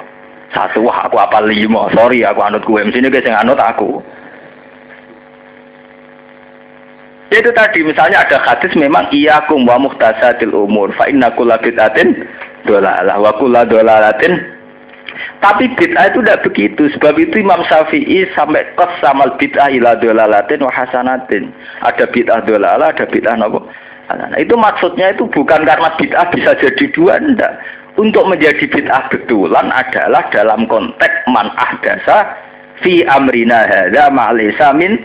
satu wah aku apa lima. Sorry aku anut gue sini guys yang anut aku. Itu tadi misalnya ada hadis memang iya kum wa muhtasatil umur fa inna kulla bid'atin dolalah wa kulla dolalatin. Tapi bid'ah itu tidak begitu. Sebab itu Imam Syafi'i sampai samal bid'ah ila dolalatin wa hasanatin. Ada bid'ah dolalah ada bid'ah nopo Nah, itu maksudnya itu bukan karena bid'ah bisa jadi dua, enggak. Untuk menjadi bid'ah betulan adalah dalam konteks man ahdasa fi amrina hadza ma'lisa min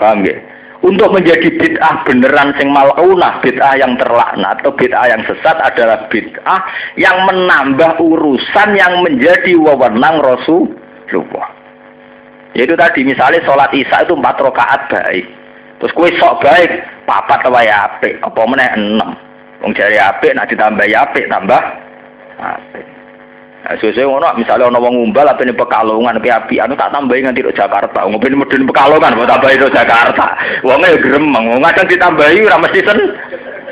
paham ya? Untuk menjadi bid'ah beneran sing malaunah, bid'ah yang terlaknat atau bid'ah yang sesat adalah bid'ah yang menambah urusan yang menjadi wewenang Rasulullah. Yaitu tadi misalnya sholat isya itu empat rakaat baik. Terus kue sok baik, papat apa ya apik, apa meneh enam. Wong jari apik, nak ditambah apik, tambah apik. Nah, sesuai ngono, misalnya ono wong ngumbal apa ini pekalongan, tapi api, anu tak tambahin nganti ke Jakarta. Ngopi ini medun pekalongan, mau tambahin ke Jakarta. Wongnya ya gremeng, wong kadang ditambahi, ora mesti sen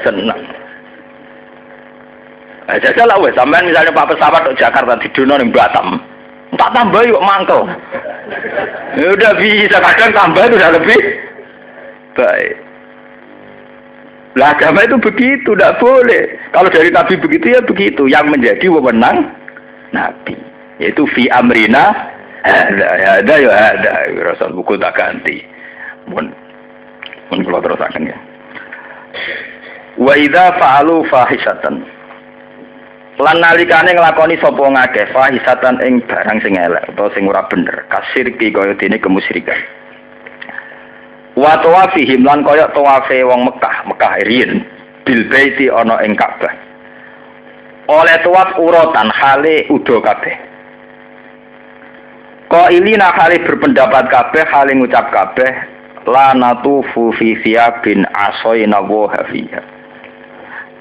seneng. Nah, jajal lah wes, sampean misalnya Pak pesawat ke Jakarta di Dono ning Batam. Tak tambah yuk mangkel. Ya udah bisa kadang tambah itu udah lebih baik. Lah agama itu begitu, tidak boleh. Kalau dari Nabi begitu ya begitu. Yang menjadi wewenang Nabi. Yaitu fi amrina ada ada ya ada. Rasul buku tak ganti. Mun mun kalau terus akan ya. Wa idza fa'alu fahisatan. Lan nalikane nglakoni sapa ngakeh fahisatan ing barang sing elek utawa sing ora bener, kasir ki kaya dene kemusyrikan. Wa tawafihim lan kaya tawafe wong Mekah, Mekah riyin bil baiti ana ing Ka'bah oleh tuat urutan hale udo kabeh Ko ilina hale berpendapat kabeh hale ngucap kabeh la natufu fi bin asoyna wa hafiya.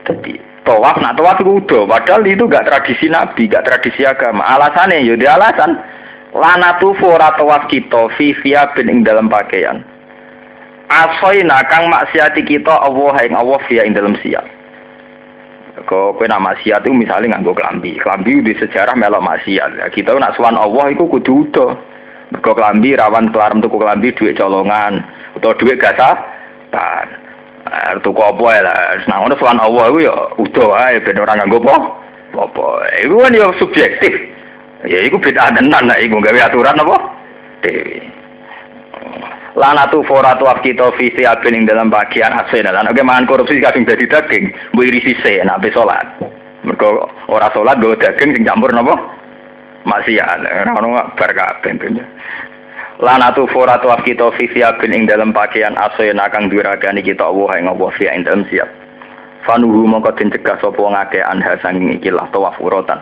Jadi tawaf nak tawaf itu udo, padahal itu gak tradisi nabi, gak tradisi agama. Alasannya ya di alasan la natufu ora tawaf kita fi bin ing dalam pakaian. Asoyna kang maksiati kita Allah ing Allah fiya ing dalam siap kok kowe nak maksiat itu misalnya nganggo kelambi. Kelambi di sejarah melok maksiat. Ya, kita nak suan Allah itu kudu udo. Mergo kelambi rawan kelarem tuku kelambi duit colongan atau duit gasa tan. Nah, tuku apa ya lah. Nah, ngono suan Allah itu ya udo ae ben ora nganggo apa. Apa. Iku kan ya subjektif. Ya iku beda tenan nek iku gawe aturan apa? Dewi lanatu foratu kita visi abin ing dalam bagian asin lan oke mangan korupsi kadung dadi daging mbok irisi se nek ape mergo ora salat daging sing campur napa? Maksiat. Ora ono bar kabeh lanatu foratu kita visi abin ing dalam bagian asin akan diragani kita Allah ing Allah fi ing dalam siap. Fanuhu mongko den cegah sapa ngake anha sanging iki lah tawaf urutan.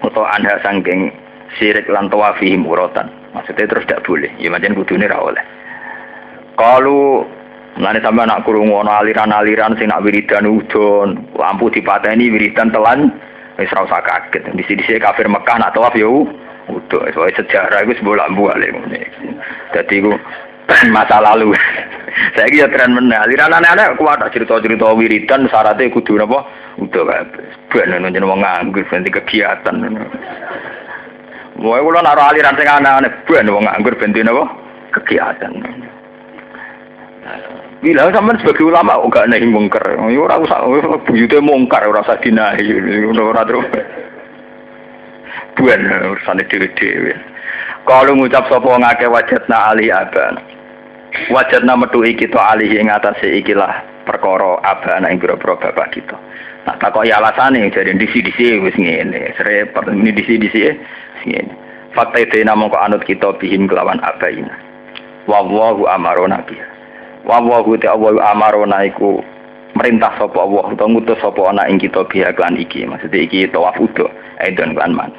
Utawa anha sanging sirik lan tawafihim urutan. Maksudnya terus tidak boleh. Ya macam kudune kalau Mulane sampe anak krungu ana aliran-aliran sing nak wiridan udon, lampu dipateni wiridan telan wis ora usah kaget. Di sini kafir Mekah nak tawaf yo udah soalnya sejarah sebuah lampu kali jadi itu masa lalu. Saya kira tren mana aliran anak-anak kuat cerita-cerita wiridan syaratnya kudu apa udah kabeh. Ben nunjuk wong nganggur nanti kegiatan Mau kalau naruh aliran sing anak-anak ben wong nganggur ben apa kegiatan Bila sampean sebagai ulama kok gak nahi mungkar. Ya ora usah buyute mungkar ora usah dinahi ngono ora terus. Buan urusane dhewe-dhewe. Kalau ngucap sapa ngake wajatna ali aban. Wajatna metuhi kita alih ing atase ikilah perkara abana ing pira-pira bapak kita. Tak takoki alasane jadi disi-disi wis ngene. Serepet ini disi-disi ngene. Fakta itu namung anut kita bihim kelawan abaina. Wallahu amarona biha wa wa ta Allah amarona iku merintah sapa Allah utawa ngutus sapa ana ing kita biya klan iki. Maksudnya iki tawaf udo aidon klan man.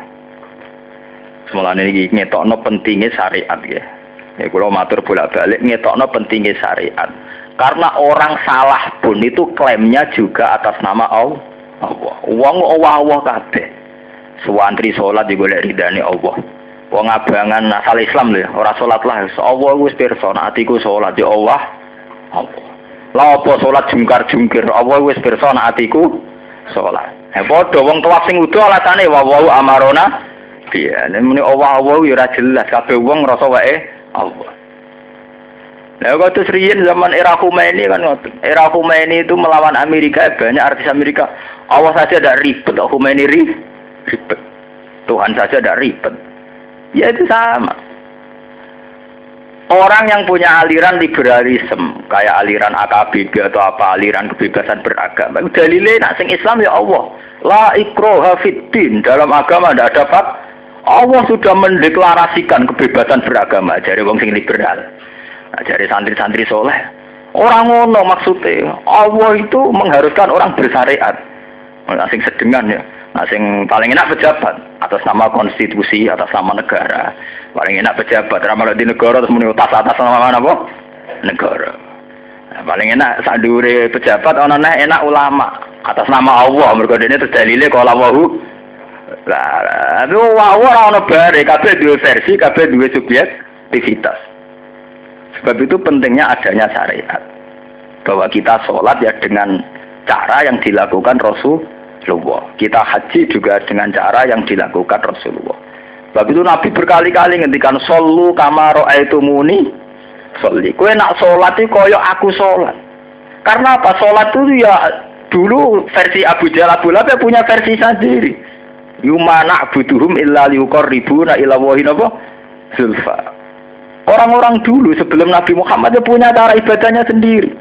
Semulane iki ngetokno pentingnya syariat ya ya kula matur bolak-balik ngetokno pentingnya syariat. Karena orang salah pun itu klaimnya juga atas nama Allah. Wong Allah Allah kabeh. Suwantri salat digolek ridane Allah. Wong abangan asal Islam lho ora salat lah. Allah wis pirsa atiku salat ya Allah lah apa salat jungkar-jungkir apa wis pirsa nek atiku salat. Ha padha wong tuwak sing udo alasane wa wa amarona piye muni Allah Allah ya ora jelas kabeh wong ngrasa wae Allah. Nah, waktu serius zaman era Khomeini kan era Khomeini itu melawan Amerika banyak artis Amerika. Allah saja ada ribet, Khomeini ribet. Tuhan saja ada ribet. Ya itu sama. Orang yang punya aliran liberalisme, kayak aliran AKBB atau apa, aliran kebebasan beragama, dalilnya nak sing Islam ya Allah. La ikroha fiddin, dalam agama tidak dapat. Allah sudah mendeklarasikan kebebasan beragama dari wong sing liberal. Nah, dari santri-santri soleh. Orang ngono maksudnya, Allah itu mengharuskan orang bersyariat. Nah, sing sedengan ya. Nah, sing paling enak pejabat atas nama konstitusi, atas nama negara. Paling enak pejabat, ramal di negara terus muni atas atas nama mana apa? Negara. Nah, paling enak sadure pejabat ana enak ulama atas nama Allah. Mergo dene terus dalile kala wahu. Lah, itu wahu ora ono bare, kabeh duwe versi, kabeh duwe subjektivitas. Sebab itu pentingnya adanya syariat. Bahwa kita sholat ya dengan cara yang dilakukan Rasul Rasulullah. Kita haji juga dengan cara yang dilakukan Rasulullah. Sebab itu Nabi berkali-kali ngendikan solu kamaro itu muni soli. Kue nak sholat itu koyok aku sholat. Karena apa? Sholat itu ya dulu versi Abu Jalal Abu ya punya versi sendiri. Yumana butuhum illa liukor ribu na illa apa? Zulfa. Orang-orang dulu sebelum Nabi Muhammad ya punya cara ibadahnya sendiri.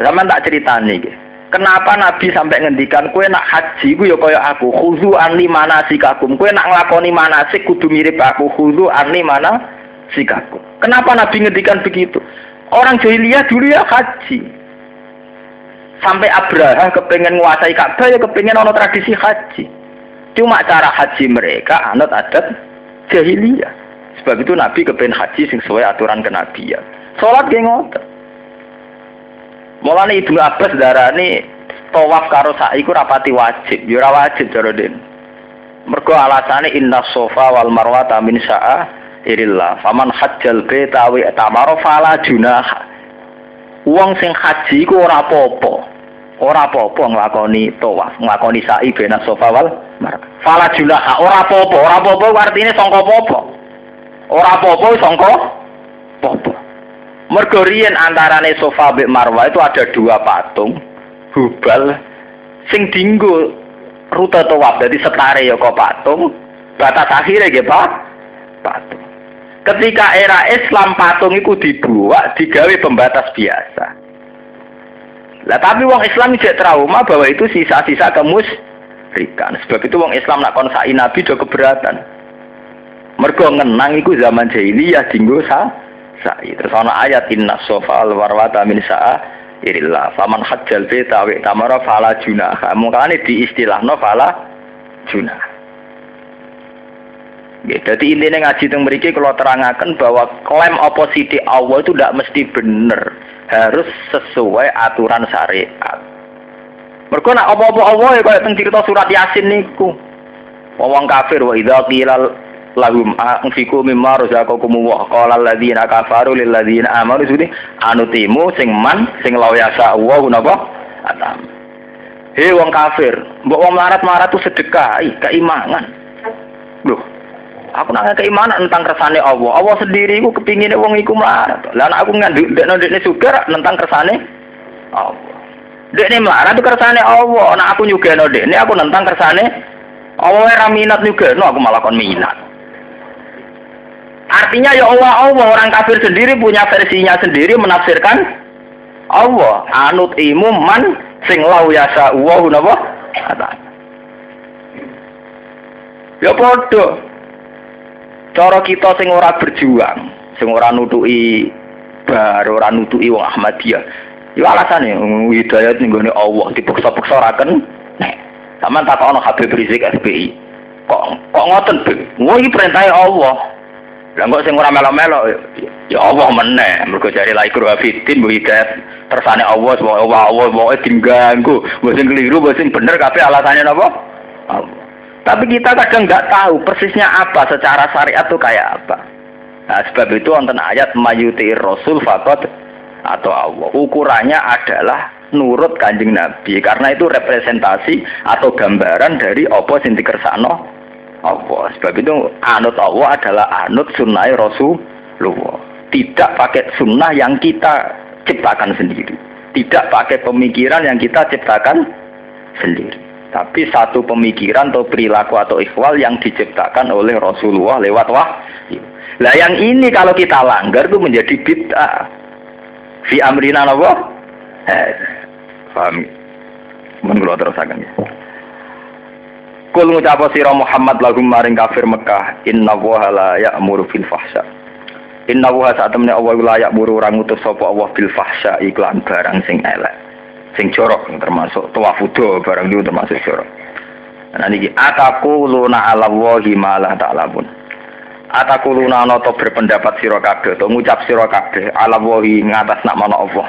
Zaman tak cerita nih. Kenapa Nabi sampai ngendikan kue nak haji gue ya kaya aku khudu anli mana sikakum kue nak ngelakoni manasik kudu mirip aku khudu anli mana sikakum. Kenapa Nabi ngendikan begitu? Orang jahiliyah dulu ya haji. Sampai Abraha kepengen menguasai Ka'bah ya kepengen ono tradisi haji. Cuma cara haji mereka anut adat jahiliyah. Sebab itu Nabi kepengen haji sesuai aturan kenabian. Sholat ngotot. Mulane Ibnu Abbas darani tawaf karo sa'i ku rapati wajib, yo ora wajib cara den. Mergo alasane inna sofa wal marwata min sa'a irillah. Faman hajjal baita wa tamara fala junaha. Wong sing haji ku ora apa-apa. Ora apa-apa nglakoni tawaf, nglakoni sa'i bena sofa wal marwah. Fala junaha, ora apa-apa, ora apa-apa artine sangka apa-apa. Ora apa-apa sangka apa-apa. Mergo riyen antarane Sofa mbek Marwah itu ada dua patung Hubal sing dinggo rute tawaf dadi setare ya kok patung batas akhirnya nggih Pak. Patung. Ketika era Islam patung itu dibuat digawe pembatas biasa. Lah tapi wong Islam tidak trauma bahwa itu sisa-sisa kemusyrikan. Sebab itu wong Islam nak konsai Nabi do keberatan. Mergo ngenang iku zaman jahiliyah dinggo sa sa'i. Terus ana ayat inna sofa al warwata min sa'a irillah. Faman hajjal beta wa tamara fala junah. Mungkane di istilahno fala junah. Ya, jadi intinya ngaji teng mriki kalau terangkan bahwa klaim oposisi Allah itu tidak mesti benar, harus sesuai aturan syariat. Mereka nak apa-apa Allah ya kayak cerita surat Yasin niku. Wong kafir wa idza qila lahum anfiku mimma razaqakum wa qala alladziina kafaru lil ladziina amanu. Sudi anutimu sing man sing lawyasa wa napa? Atam. He wong kafir mbok wong marat-marat tuh sedekah keimanan loh aku nanya keimanan tentang kersane Allah. Allah sendiri ku kepingin wong iku melarat. Lan aku nganduk dekno dekne sugar tentang kersane Allah. Dekne melarat tuh kersane Allah. Nah aku juga no dekne aku nentang kersane Allah. Ora minat juga no aku malah kon minat Artinya ya Allah Allah orang kafir sendiri punya versinya sendiri menafsirkan Allah anut imu man sing lau yasa wa napa Ya padha. Cara kita sing ora berjuang, sing ora nutuki bar, ora nutuki wong Ahmadiyah. Ya alasane hidayat ning gone Allah dipaksa-paksa ora ken. Nek sampean takokno Habib Rizik SBI. Kok kok ngoten? Wah iki perintah Allah. Lah kok sing ora melo-melo ya Allah meneh. Mergo jare la ikru fitin bu hidayat tersane Allah wa Allah pokoke diganggu. Mbok sing keliru, mbok sing bener kabeh alasannya napa? Allah. Tapi kita kadang nggak tahu persisnya apa secara syariat itu kayak apa. Nah, sebab itu wonten ayat mayuti rasul fakot atau Allah. Ukurannya adalah nurut kanjeng Nabi karena itu representasi atau gambaran dari apa sing dikersakno Allah. Sebab itu anut Allah adalah anut sunnah Rasulullah. Tidak pakai sunnah yang kita ciptakan sendiri. Tidak pakai pemikiran yang kita ciptakan sendiri. Tapi satu pemikiran atau perilaku atau ikhwal yang diciptakan oleh Rasulullah lewat wahyu. Lah yang ini kalau kita langgar itu menjadi bid'ah. Fi amrina apa? Eh, paham? Mun kula terusaken. Kul ngucap sira Muhammad lahum maring kafir Mekah, inna wa la ya'muru fil fahsya. Inna wa saat temne Allah la ya'muru orang ngutus sapa Allah bil fahsya iklan barang sing elek. Sing jorok termasuk tawafudo barang itu termasuk jorok. Nah niki atakuluna ala wahi ma la ta'lamun. Atakuluna ana to berpendapat sira kabeh to ngucap sira kabeh ala wahi ngatas nama Allah.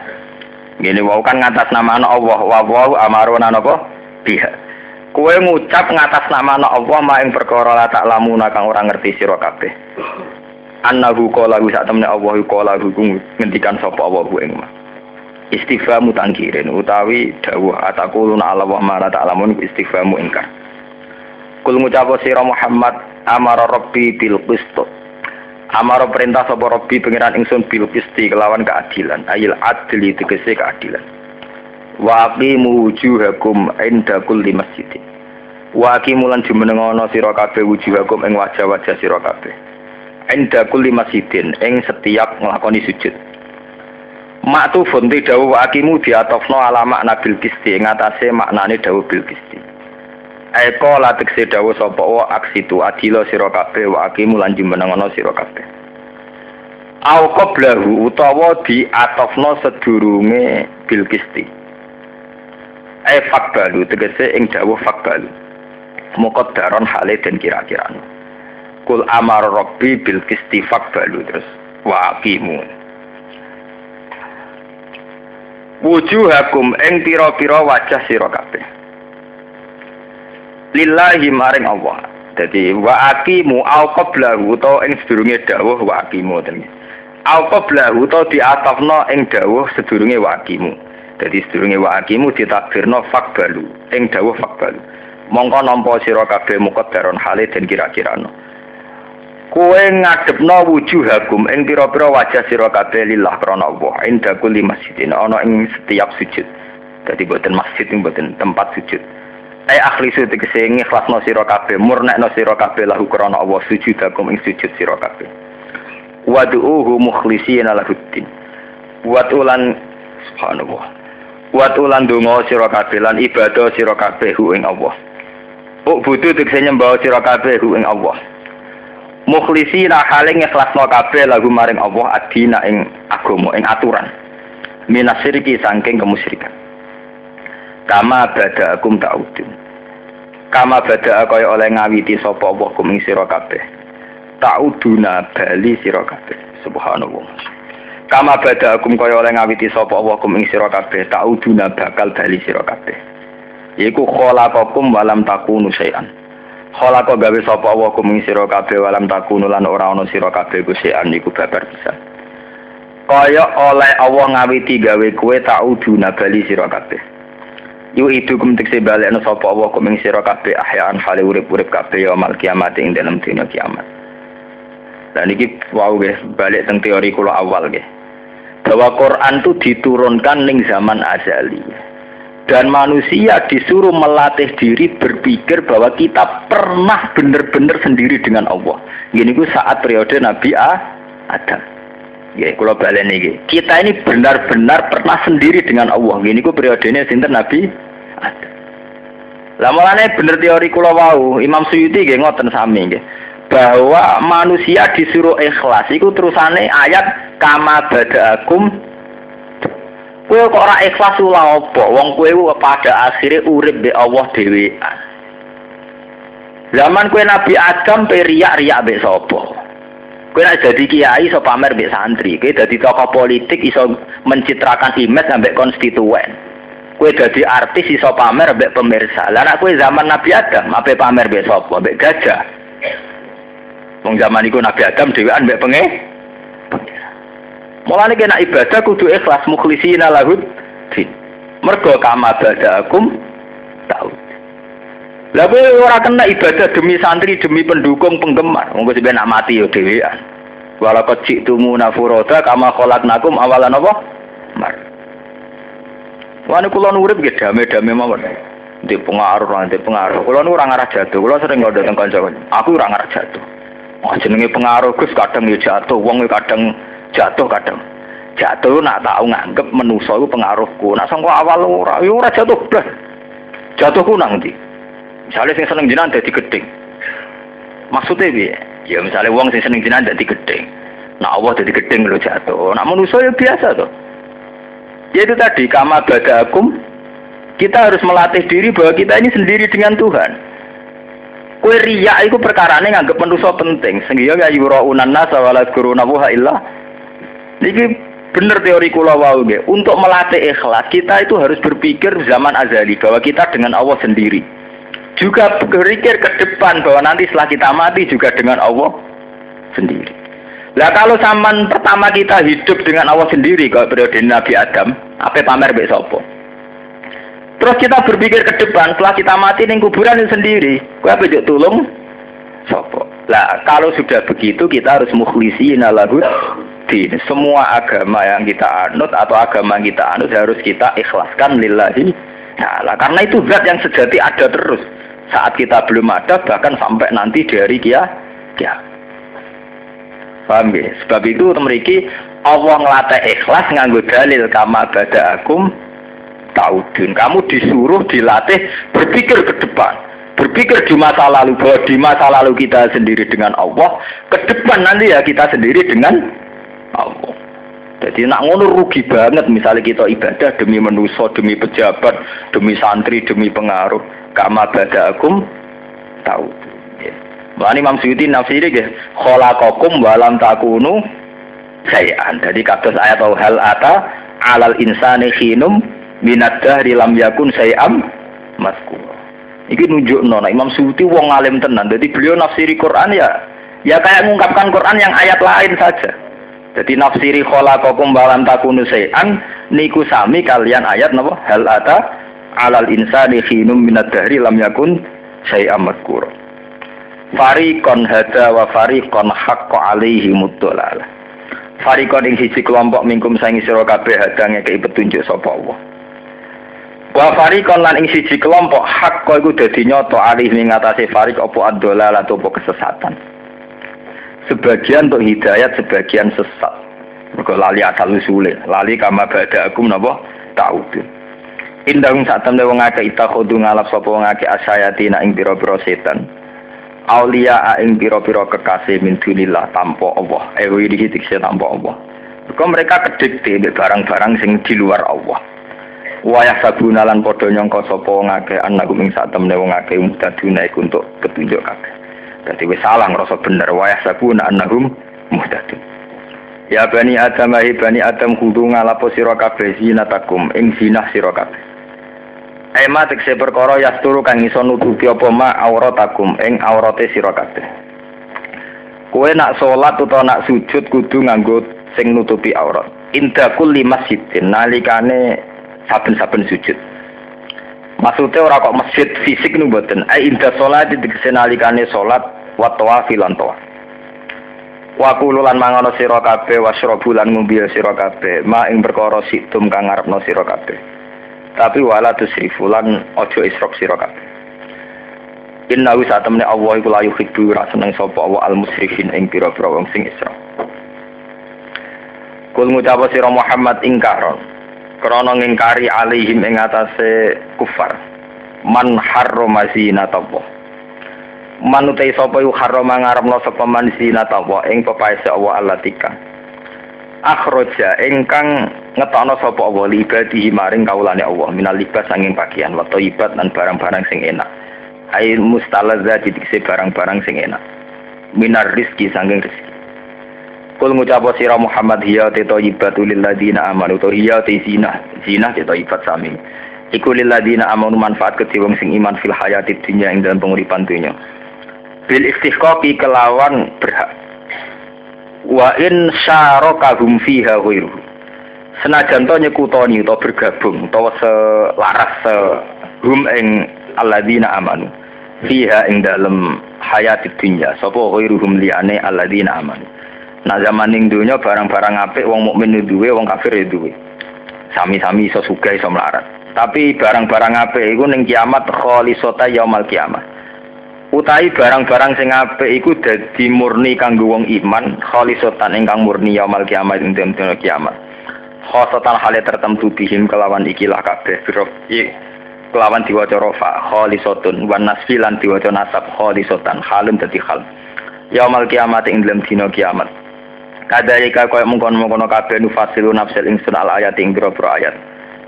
Gini wau kan ngatas nama Allah wa wa amaruna napa? Biha. Kue ngucap ngatas nama Allah ma ing perkara la tak lamuna kang ora ngerti sira kabeh. Annahu qala sak temne Allah qala ngendikan sapa Allah ing ma. Istighfamu tangkirin utawi dawuh atakuluna ala wa ma la ta'lamun istighfamu ingkar. Kul ngucap sira Muhammad amara rabbi bil qist. Amara perintah sapa rabbi pangeran ingsun bil qisti kelawan keadilan ayil adli tegese keadilan wa aqimu wujuhakum inda kulli masjidin. Wa aqimu lan jumenengono sira kabeh wujuhakum ing wajah-wajah sira kabeh. Inda kulli masjidin ing setiap nglakoni sujud. Maktu fonti dawu wa aqimu diatofno ala makna bil kisti atase maknane dawu bil kisti Eko latekse dawu sapa wa aksitu adila sira kabeh wa aqimu lan jumenengono sira kabeh. Au qablahu utawa diatofno sedurunge bil kisti eh fakbalu tegese ing dawuh fakbalu muqaddaron hale dan kira-kira. Kul amar rabbi bil kisti fakbalu terus wa aqimu wujuhakum ing pira-pira wajah sira kabeh. Lillahi maring Allah. Jadi wa aqimu au qablahu utawa ing sedurunge dawuh wa aqimu ten au qablahu utawa diatafno ing dawuh sedurunge wa aqimu jadi sedurunge wa akimu ditakbirno fakbalu ing dawuh fakbalu. Mongko nampa sira kabeh muqaddaron hale den kira-kirano. Kowe ngadepno wujuhakum ing pira-pira wajah sira kabeh lillah krana Allah. Inda kulli masjidin ana ing setiap sujud. Dadi boten masjid boten tempat sujud. Ai akhlisu tegese ngikhlasno sira kabeh, murnekno sira kabeh lahu krana Allah sujudakum ing sujud sira kabeh. Wad'uhu mukhlisina lahuddin. Buat ulan subhanallah. Wat ulan donga sira kabeh lan ibadah sira kabeh ing Allah. Uk butuh tegese nyembah sira kabeh ing Allah. Mukhlisina hale ngikhlasno kabeh lagu maring Allah adina ing agama ing aturan. Minasiriki saking kemusyrikan. Kama bada akum ta'udun. Kama bada kaya oleh ngawiti sapa Allah kum ing sira kabeh. Ta'uduna bali sira kabeh. Subhanallah. Kama bada akum kaya oleh ngawiti sapa Allah kum ing sira kabeh tauduna bakal bali sira kabeh. Iku khalaqakum walam takunu syai'an. Khalaqa gawe sapa Allah kum ing sira kabeh walam takunu lan ora ana sira kabeh ku syai'an iku babar bisa. Kaya oleh Allah ngawiti gawe kowe tauduna bali sira kabeh. Yu itu kum tekse balekno sapa Allah kum ing sira kabeh ahyaan hale urip-urip kabeh ya mal kiamat ing dalam dina kiamat. Dan ini wow guys, balik tentang teori kula awal guys bahwa Quran itu diturunkan ning zaman azali dan manusia disuruh melatih diri berpikir bahwa kita pernah benar-benar sendiri dengan Allah. Gini ku saat periode Nabi A, Adam. Ya, kalau balik nih, kita ini benar-benar pernah sendiri dengan Allah. Gini ku periodenya sinten Nabi Adam. Lah mulane bener teori kula wau, Imam Suyuti nggih ngoten sami nggih bahwa manusia disuruh ikhlas. Itu terusane ayat kama badaakum. Kowe kok ora ikhlas ula apa? Wong kowe pada akhirnya urip be Allah dhewean. Zaman kowe Nabi Adam pe riak-riak be sapa? Kowe nek jadi kiai iso pamer be santri. Kowe dadi tokoh politik iso mencitrakan image sampai konstituen. Kowe dadi artis iso pamer be pemirsa. Lah kowe zaman Nabi Adam ape pamer be sapa? Be gajah Wong zaman iku Nabi Adam dhewean mbek penge. Mulane kena ibadah kudu ikhlas mukhlisina lahud din. Mergo kama badakum tahu. Lah kowe ora kena ibadah demi santri, demi pendukung, penggemar. Monggo sampeyan nak mati yo dhewean. Wala qad ji'tumu nafuroda kama khalaqnakum awalan apa? Mar. Wani kula urip nggih damai-damai mawon. di pengaruh di pengaruh kalau nu orang arah jatuh kalau sering datang kanca aku orang arah jatuh oh jenenge pengaruh gus kadang ya jatuh wong kadang jatuh kadang. Jatuh nak tahu nganggep menuso itu pengaruhku. Nak sangka awal ora yo ora jatuh blas jatuhku nang ndi? Misalnya sing seneng jinan dadi gedeng maksudnya piye? Ya misalnya wong sing seneng jinan dadi gedeng nah Allah dadi gedeng lo jatuh. Nak menuso ya biasa tuh ya itu tadi kama badakum kita harus melatih diri bahwa kita ini sendiri dengan Tuhan. Kue itu perkara ini nganggep manusia penting. Sehingga ya yura'unan nasa wala guruna wuha illah. Ini benar teori kula wau Untuk melatih ikhlas, kita itu harus berpikir zaman azali bahwa kita dengan Allah sendiri. Juga berpikir ke depan bahwa nanti setelah kita mati juga dengan Allah sendiri. Nah kalau zaman pertama kita hidup dengan Allah sendiri kalau periode Nabi Adam, apa pamer besok? Terus kita berpikir ke depan, setelah kita mati ning kuburan sendiri, kue apa tulung? Sopo. Lah, kalau sudah begitu kita harus mukhlisin lahu din. Semua agama yang kita anut atau agama yang kita anut harus kita ikhlaskan lillahi Nah, karena itu zat yang sejati ada terus. Saat kita belum ada, bahkan sampai nanti dari kia, kia. Paham ya? Sebab itu memiliki Allah ngelatih ikhlas nganggo dalil kama bada akum taudun. Kamu disuruh dilatih berpikir ke depan. Berpikir di masa lalu bahwa di masa lalu kita sendiri dengan Allah, ke depan nanti ya kita sendiri dengan Allah. Jadi nak ngono rugi banget misalnya kita ibadah demi menuso, demi pejabat, demi santri, demi pengaruh. Kama badakum tahu. Mulane Imam Suyuti nafsiri nggih khalaqakum walam takunu sayan. Jadi kados ayat hal ata alal insani khinum minat dahri lam yakun sayam masku iki nunjuk nona Imam Suyuti wong alim tenan. Jadi beliau nafsiri Quran ya ya kayak mengungkapkan Quran yang ayat lain saja. Jadi nafsiri khalaqakum balam takunu sayan niku sami kalian ayat napa? Hal ata alal insani khinum minat dahri lam yakun sayam masku Farikon hada wa farikon hakko alaihi mudolalah Farikon ing siji kelompok mingkum sangi sira kabeh hadang ngekei petunjuk sapa Allah Wa farikon lan ing siji kelompok hak kok iku dadi nyoto alih ning ngatasé farik adola atau apa kesesatan. Sebagian untuk hidayat, sebagian sesat. Mergo lali asal usule, lali kama bada aku napa tahu Indahum sak temne wong akeh itakhudu ngalap sapa wong akeh asayati ing pira-pira setan. Aulia ing pira-pira kekasih min dunillah tanpa Allah. Ewe iki dikse tanpa Allah. Mereka mereka kedikte barang-barang sing di luar Allah wayah sabuna lan padha nyangka sapa wong akeh anak ing sak temne wong akeh muhtaduna iku untuk petunjuk kabeh. Dadi wis salah ngrasa bener wayah sabuna annahum muhtadun. Ya bani Adam ahi bani Adam kudu ngalapo sira kabeh zinatakum ing zinah sira kabeh. Ema tekse perkara yasturu kang iso nutupi apa ma auratakum ing aurate sira kabeh. Kowe nak salat utawa nak sujud kudu nganggo sing nutupi aurat. Inda kulli masjidin nalikane saben-saben sujud. Maksudnya orang kok masjid fisik nih buatin. Ai indah sholat di nalikane sholat wa tawafi lan tawaf. Wa kululan mangono sira kabeh wasrobu lan ma ing perkara situm kang ngarepno sira. Tapi wala tusrifu lan aja israf sira kabeh. Inna wa satamne Allah iku la yuhibbu ra seneng sapa Allah al musrifin ing pira-pira wong sing israf. Kul ngucap sira Muhammad ingkaron krana ngingkari alaihim ing atase kufar. Man harrama zinatullah. Man utai sapa yu harrama ngarepno sapa man zinatullah ing pepaese Allah allatika akhraja ingkang ngetokno sapa Allah libadihi maring kaulane Allah minal libas sanging pakaian wa thayyibat lan barang-barang sing enak. Air mustalazza dikse barang-barang sing enak. Minar rizki sanging rezeki Kul ngucap sira Muhammad hiya te thayyibatu lil ladina amanu to hiya te zina zina te thayyibat sami. Iku lil ladina amanu manfaat kedhe wong sing iman fil hayati dunya ing dalam penguripan dunya. Bil istihqaqi kelawan berhak. Wa in syarakahum fiha ghairu. Senajan to nyekutoni utawa bergabung utawa selaras se hum ing alladzina amanu fiha ing dalam hayati dunya sapa ghairuhum liyane alladzina amanu Nah zaman ning dunya barang-barang apik wong mukmin duwe, wong kafir ya duwe. Sami-sami iso sugih iso melarat. Tapi barang-barang apik iku ning kiamat khalisata yaumal kiamat. Utai barang-barang sing apik iku dadi murni kanggo wong iman khalisatan ingkang murni yaumal kiamat ing dina kiamat. Khosatan hale tertentu bihim kelawan ikilah kabeh biro kelawan diwaca rofa khalisatun wan nasfilan diwaca nasab khalisatan halun dadi hal yaumal kiamat ing dalam kiamat kadalika kaya mungkon-mungkon kabeh nufasilu nafsil ingsun al ayat ing boro ayat.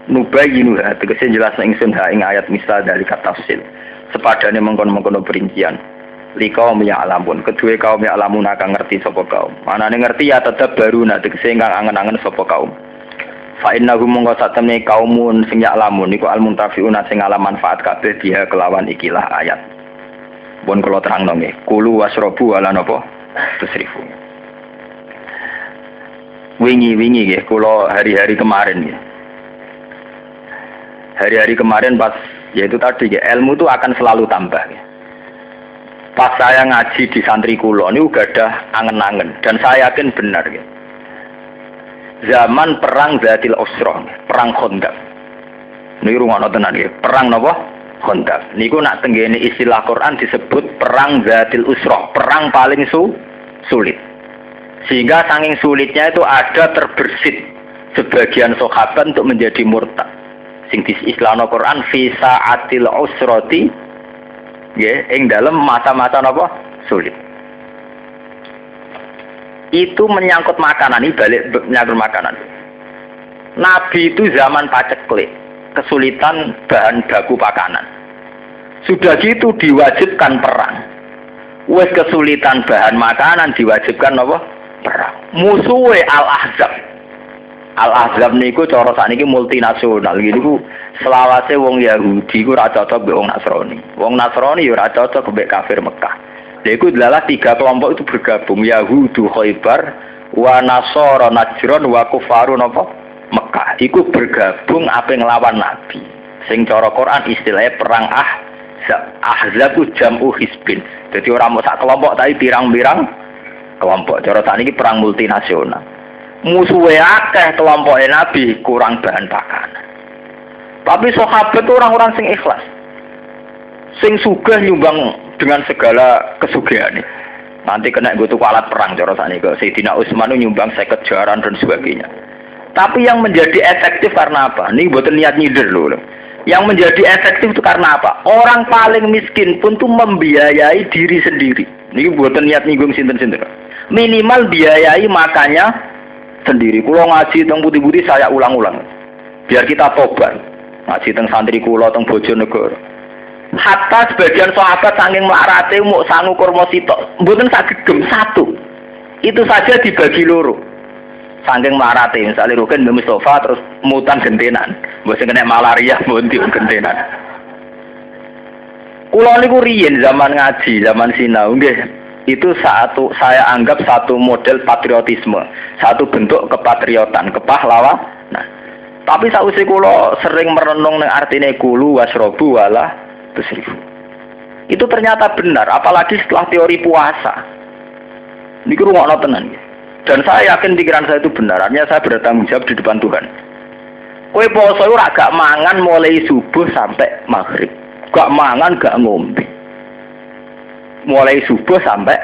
Nubayinu ha tegese jelas ingsun ha ing ayat misal dari kata tafsil. Sepadane mengkon-mengkon perincian. Li kaum ya alamun kedua kaum ya alamun akan ngerti sapa kaum. Manane ngerti ya tetep baru nak tegese ingkang angen-angen sapa kaum. Fa innahu mongko satemene kaumun sing ya'lamun niku al muntafiuna sing ala manfaat kabeh dia kelawan ikilah ayat. Pun kula terangno nggih. Kulu wasrobu ala napa? Tusrifu wingi-wingi nggih kula hari-hari kemarin nggih hari-hari kemarin pas yaitu tadi ya ilmu itu akan selalu tambah ya. pas saya ngaji di santri kulo ini udah ada angen-angen dan saya yakin benar ya zaman perang Zatil Usra, perang Khandaq. Niki rungokno tenan nggih, perang napa? Khandaq. Niku nak tenggene istilah Quran disebut perang Zatil Usra, perang paling su sulit. Sehingga saking sulitnya itu ada terbersit sebagian sahabat untuk menjadi murtad. Sing di Islam Quran visa atil usroti ya ing dalam masa-masa napa? Sulit. Itu menyangkut makanan ini balik menyangkut makanan. Nabi itu zaman paceklik kesulitan bahan baku pakanan. Sudah gitu diwajibkan perang. Wes kesulitan bahan makanan diwajibkan apa perang. Musuhe al ahzab al ahzab niku cara sakniki multinasional. Gitu selawase wong Yahudi ku ora cocok wong Nasrani. Wong Nasrani ya ora cocok mbek kafir Mekah. Nah, itu adalah tiga kelompok itu bergabung Yahudu Khaybar wa Nasara Najron wa Kufaru napa? Mekah. Iku bergabung apa ngelawan Nabi. Sing cara Quran istilahnya perang ah Ahzab itu jam'u hisbin. Jadi orang mau sak kelompok tapi pirang-pirang kelompok. Cara tadi ini perang multinasional. Musuhnya akeh kelompok Nabi kurang bahan pakanan. Tapi sahabat orang-orang sing ikhlas. Sing sugih nyumbang dengan segala kesugihan nanti kena gue tuh alat perang cara sana ke Sayyidina Utsman nyumbang saya kejaran dan sebagainya tapi yang menjadi efektif karena apa ini buat niat nyider loh yang menjadi efektif itu karena apa orang paling miskin pun tuh membiayai diri sendiri ini buat niat nyinggung sinten-sinten minimal biayai makanya sendiri kulo ngaji tentang putih-putih saya ulang-ulang biar kita tobat ngaji tentang santri kulo tentang bojonegoro Hatta sebagian sahabat saking melarate mau sangu kurma sitok, mboten saged gem satu. Itu saja dibagi loro. Saking melarate, misalnya Rukin Mbak Mustafa terus mutan gentenan, mbok sing kena malaria mbok gentenan. Kulo niku riyen zaman ngaji, zaman sinau nggih. Itu satu saya anggap satu model patriotisme, satu bentuk kepatriotan, kepahlawan. Nah, tapi sausi kulo sering merenung neng artine kulu wasrobu wala tusrifu. Itu ternyata benar, apalagi setelah teori puasa. Ini rumah tenan. Dan saya yakin pikiran saya itu benar, artinya saya bertanggung jawab di depan Tuhan. Kue poso itu gak mangan mulai subuh sampai maghrib. Gak mangan, gak ngombe. Mulai subuh sampai.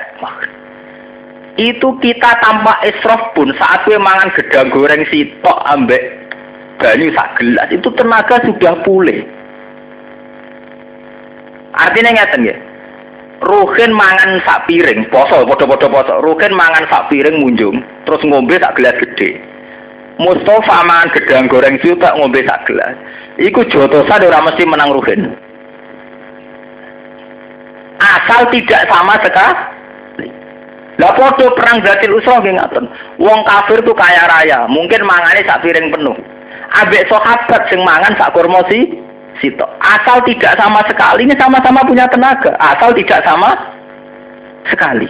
Itu kita tanpa israf pun saat kue mangan gedang goreng sitok ambek banyu sak gelas itu tenaga sudah pulih. Artinya ngeten ya. Ruhin mangan sak piring, poso, podo-podo poso. Ruhin mangan sak piring munjung, terus ngombe sak gelas gede. Mustafa mangan gedang goreng tak ngombe sak gelas. Iku jotosan ora mesti menang Ruhin. Asal tidak sama sekali. Lah podo perang Zatil Usra nggih ngaten. Wong kafir tuh kaya raya, mungkin mangane sak piring penuh. Ambek sahabat sing mangan sak kurma sih Sito. Asal tidak sama sekali ini sama-sama punya tenaga. Asal tidak sama sekali.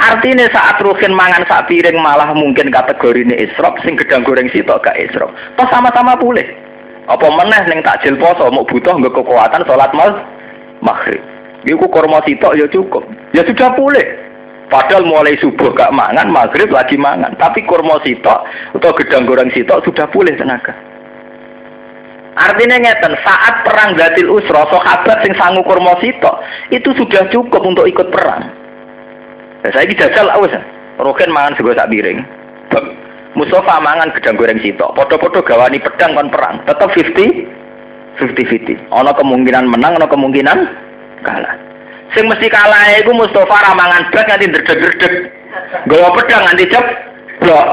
Artinya saat ruhin mangan sak piring malah mungkin kategori ini isrop, sing gedang goreng sitok gak isrop. Toh sama-sama pulih. Apa meneh ning takjil poso mau butuh nggak kekuatan sholat mal maghrib. Iku korma sitok ya cukup. Ya sudah pulih. Padahal mulai subuh gak mangan, maghrib lagi mangan. Tapi kurma sitok atau gedang goreng sitok sudah boleh tenaga. Artinya ngeten, saat perang Gatil Usra, sahabat sing sangu kurma sitok, itu sudah cukup untuk ikut perang. Nah, saya ini jajal awas. Roken mangan sego sak piring. Mustafa mangan gedang goreng sitok. Podo-podo gawani pedang kon perang. Tetap 50 50-50. Ono kemungkinan menang, ono kemungkinan kalah. Sing mesti kalah iku Mustafa ramangan blas nganti ndredeg-ndredeg. Gawa pedang nganti blok.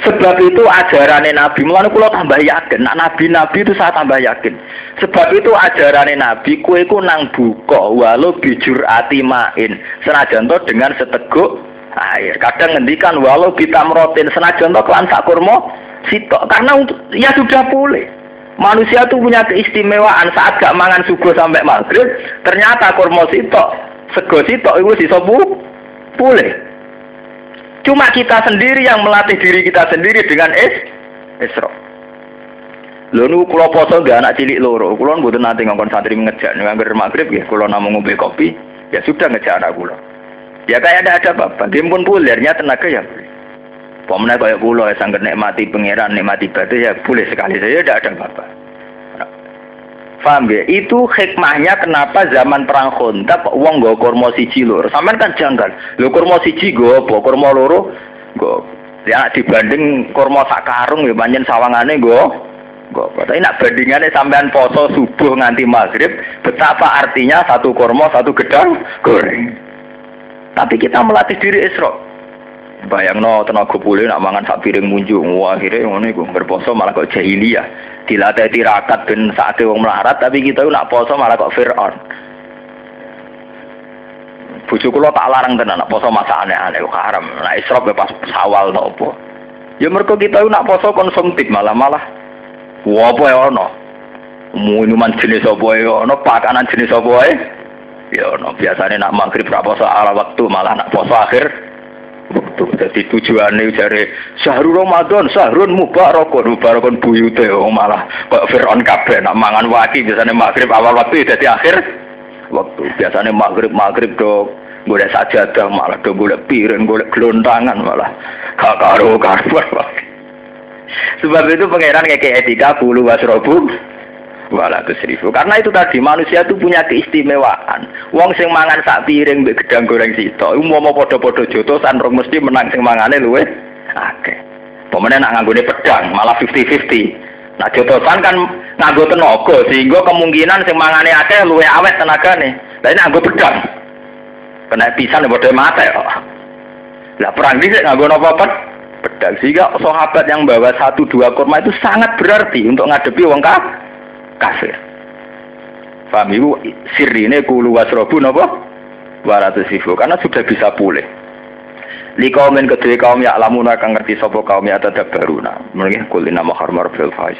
Sebab itu ajarannya Nabi, mulai kula tambah yakin, nak Nabi-Nabi itu saya tambah yakin. Sebab itu ajarannya Nabi, kue ku nang buka, walau bijur ati main, senajan to dengan seteguk air. Kadang ngendikan walau kita merotin senajan to kelan sak kurma sitok, karena untuk ya sudah boleh. Manusia itu punya keistimewaan saat gak mangan subuh sampai maghrib, ternyata kurma sitok, sego sitok itu sisa boleh. Cuma kita sendiri yang melatih diri kita sendiri dengan is isro. Lho nu kula poso gak anak cilik loro, kula mboten nanti ngongkon santri ngejak nganggur maghrib ya, kula namung ngombe kopi, ya sudah ngejak anak kula. Ya kayak ada ada bapak, dia pun pulernya tenaga ya Pemenang kayak kula ya sangat nikmati pangeran, nikmati batu ya boleh sekali saja tidak ada bapak. Paham ya? Itu hikmahnya kenapa zaman perang Khandaq wong nggo kurma siji loro. Sampeyan kan janggal. Lho kurma siji nggo apa? Kurma loro nggo. Ya dibanding kurma sak karung ya pancen sawangane nggo nggo. Tapi nak bandingannya sampean poso subuh nganti maghrib, betapa artinya satu kurma satu gedang goreng. Tapi kita melatih diri Isra. Bayang no tenaga boleh nak mangan sak piring munjuk, wah akhirnya ngono iku berposo malah kok jahiliyah. Dilatih tirakat ben saat wong melarat tapi kita nak poso malah kok Fir'aun. Bujuk kula tak larang tenan nak poso masa aneh-aneh haram. Nak israf ya pas sawal to apa. Ya mergo kita nak poso konsumtif malah malah. Wa apa ya ono? Minuman jenis apa ya ono? Pakanan jenis apa ya? Ya ono biasanya nak maghrib ra poso ala waktu malah nak poso akhir jadi tujuannya dari syahrul Ramadan syahrul mubarakun mubarakun buyute oh malah kok Fir'aun kabeh nak mangan waki biasanya maghrib awal waktu jadi akhir. Waktu biasanya maghrib maghrib do boleh sajadah malah do boleh piring boleh gelontangan malah. Gak karo sebab itu pangeran kayak etika bulu wasrobu walatus ribu. Karena itu tadi manusia itu punya keistimewaan. Wong sing mangan sak piring mbek gedang goreng sito, mau padha-padha jotosan rong mesti menang sing mangane luwe akeh. Pemene nak pedang malah 50-50. Nah jotosan kan nganggo tenaga sehingga kemungkinan sing mangane akeh luwe awet tenagane. Lah ini nganggo pedang. Kena pisan padha mate kok. Lah perang dhisik nganggo napa pedang sehingga sahabat yang bawa satu dua kurma itu sangat berarti untuk ngadepi wong kafir kafir. Paham ibu sirine kulu wasrobu napa? Waratus sifu karena sudah bisa pulih. Li kaumin kedua kaum ya lamuna kang ngerti sapa kaum ya tadabbaruna. Mungkin kulina maharmar fil faiz.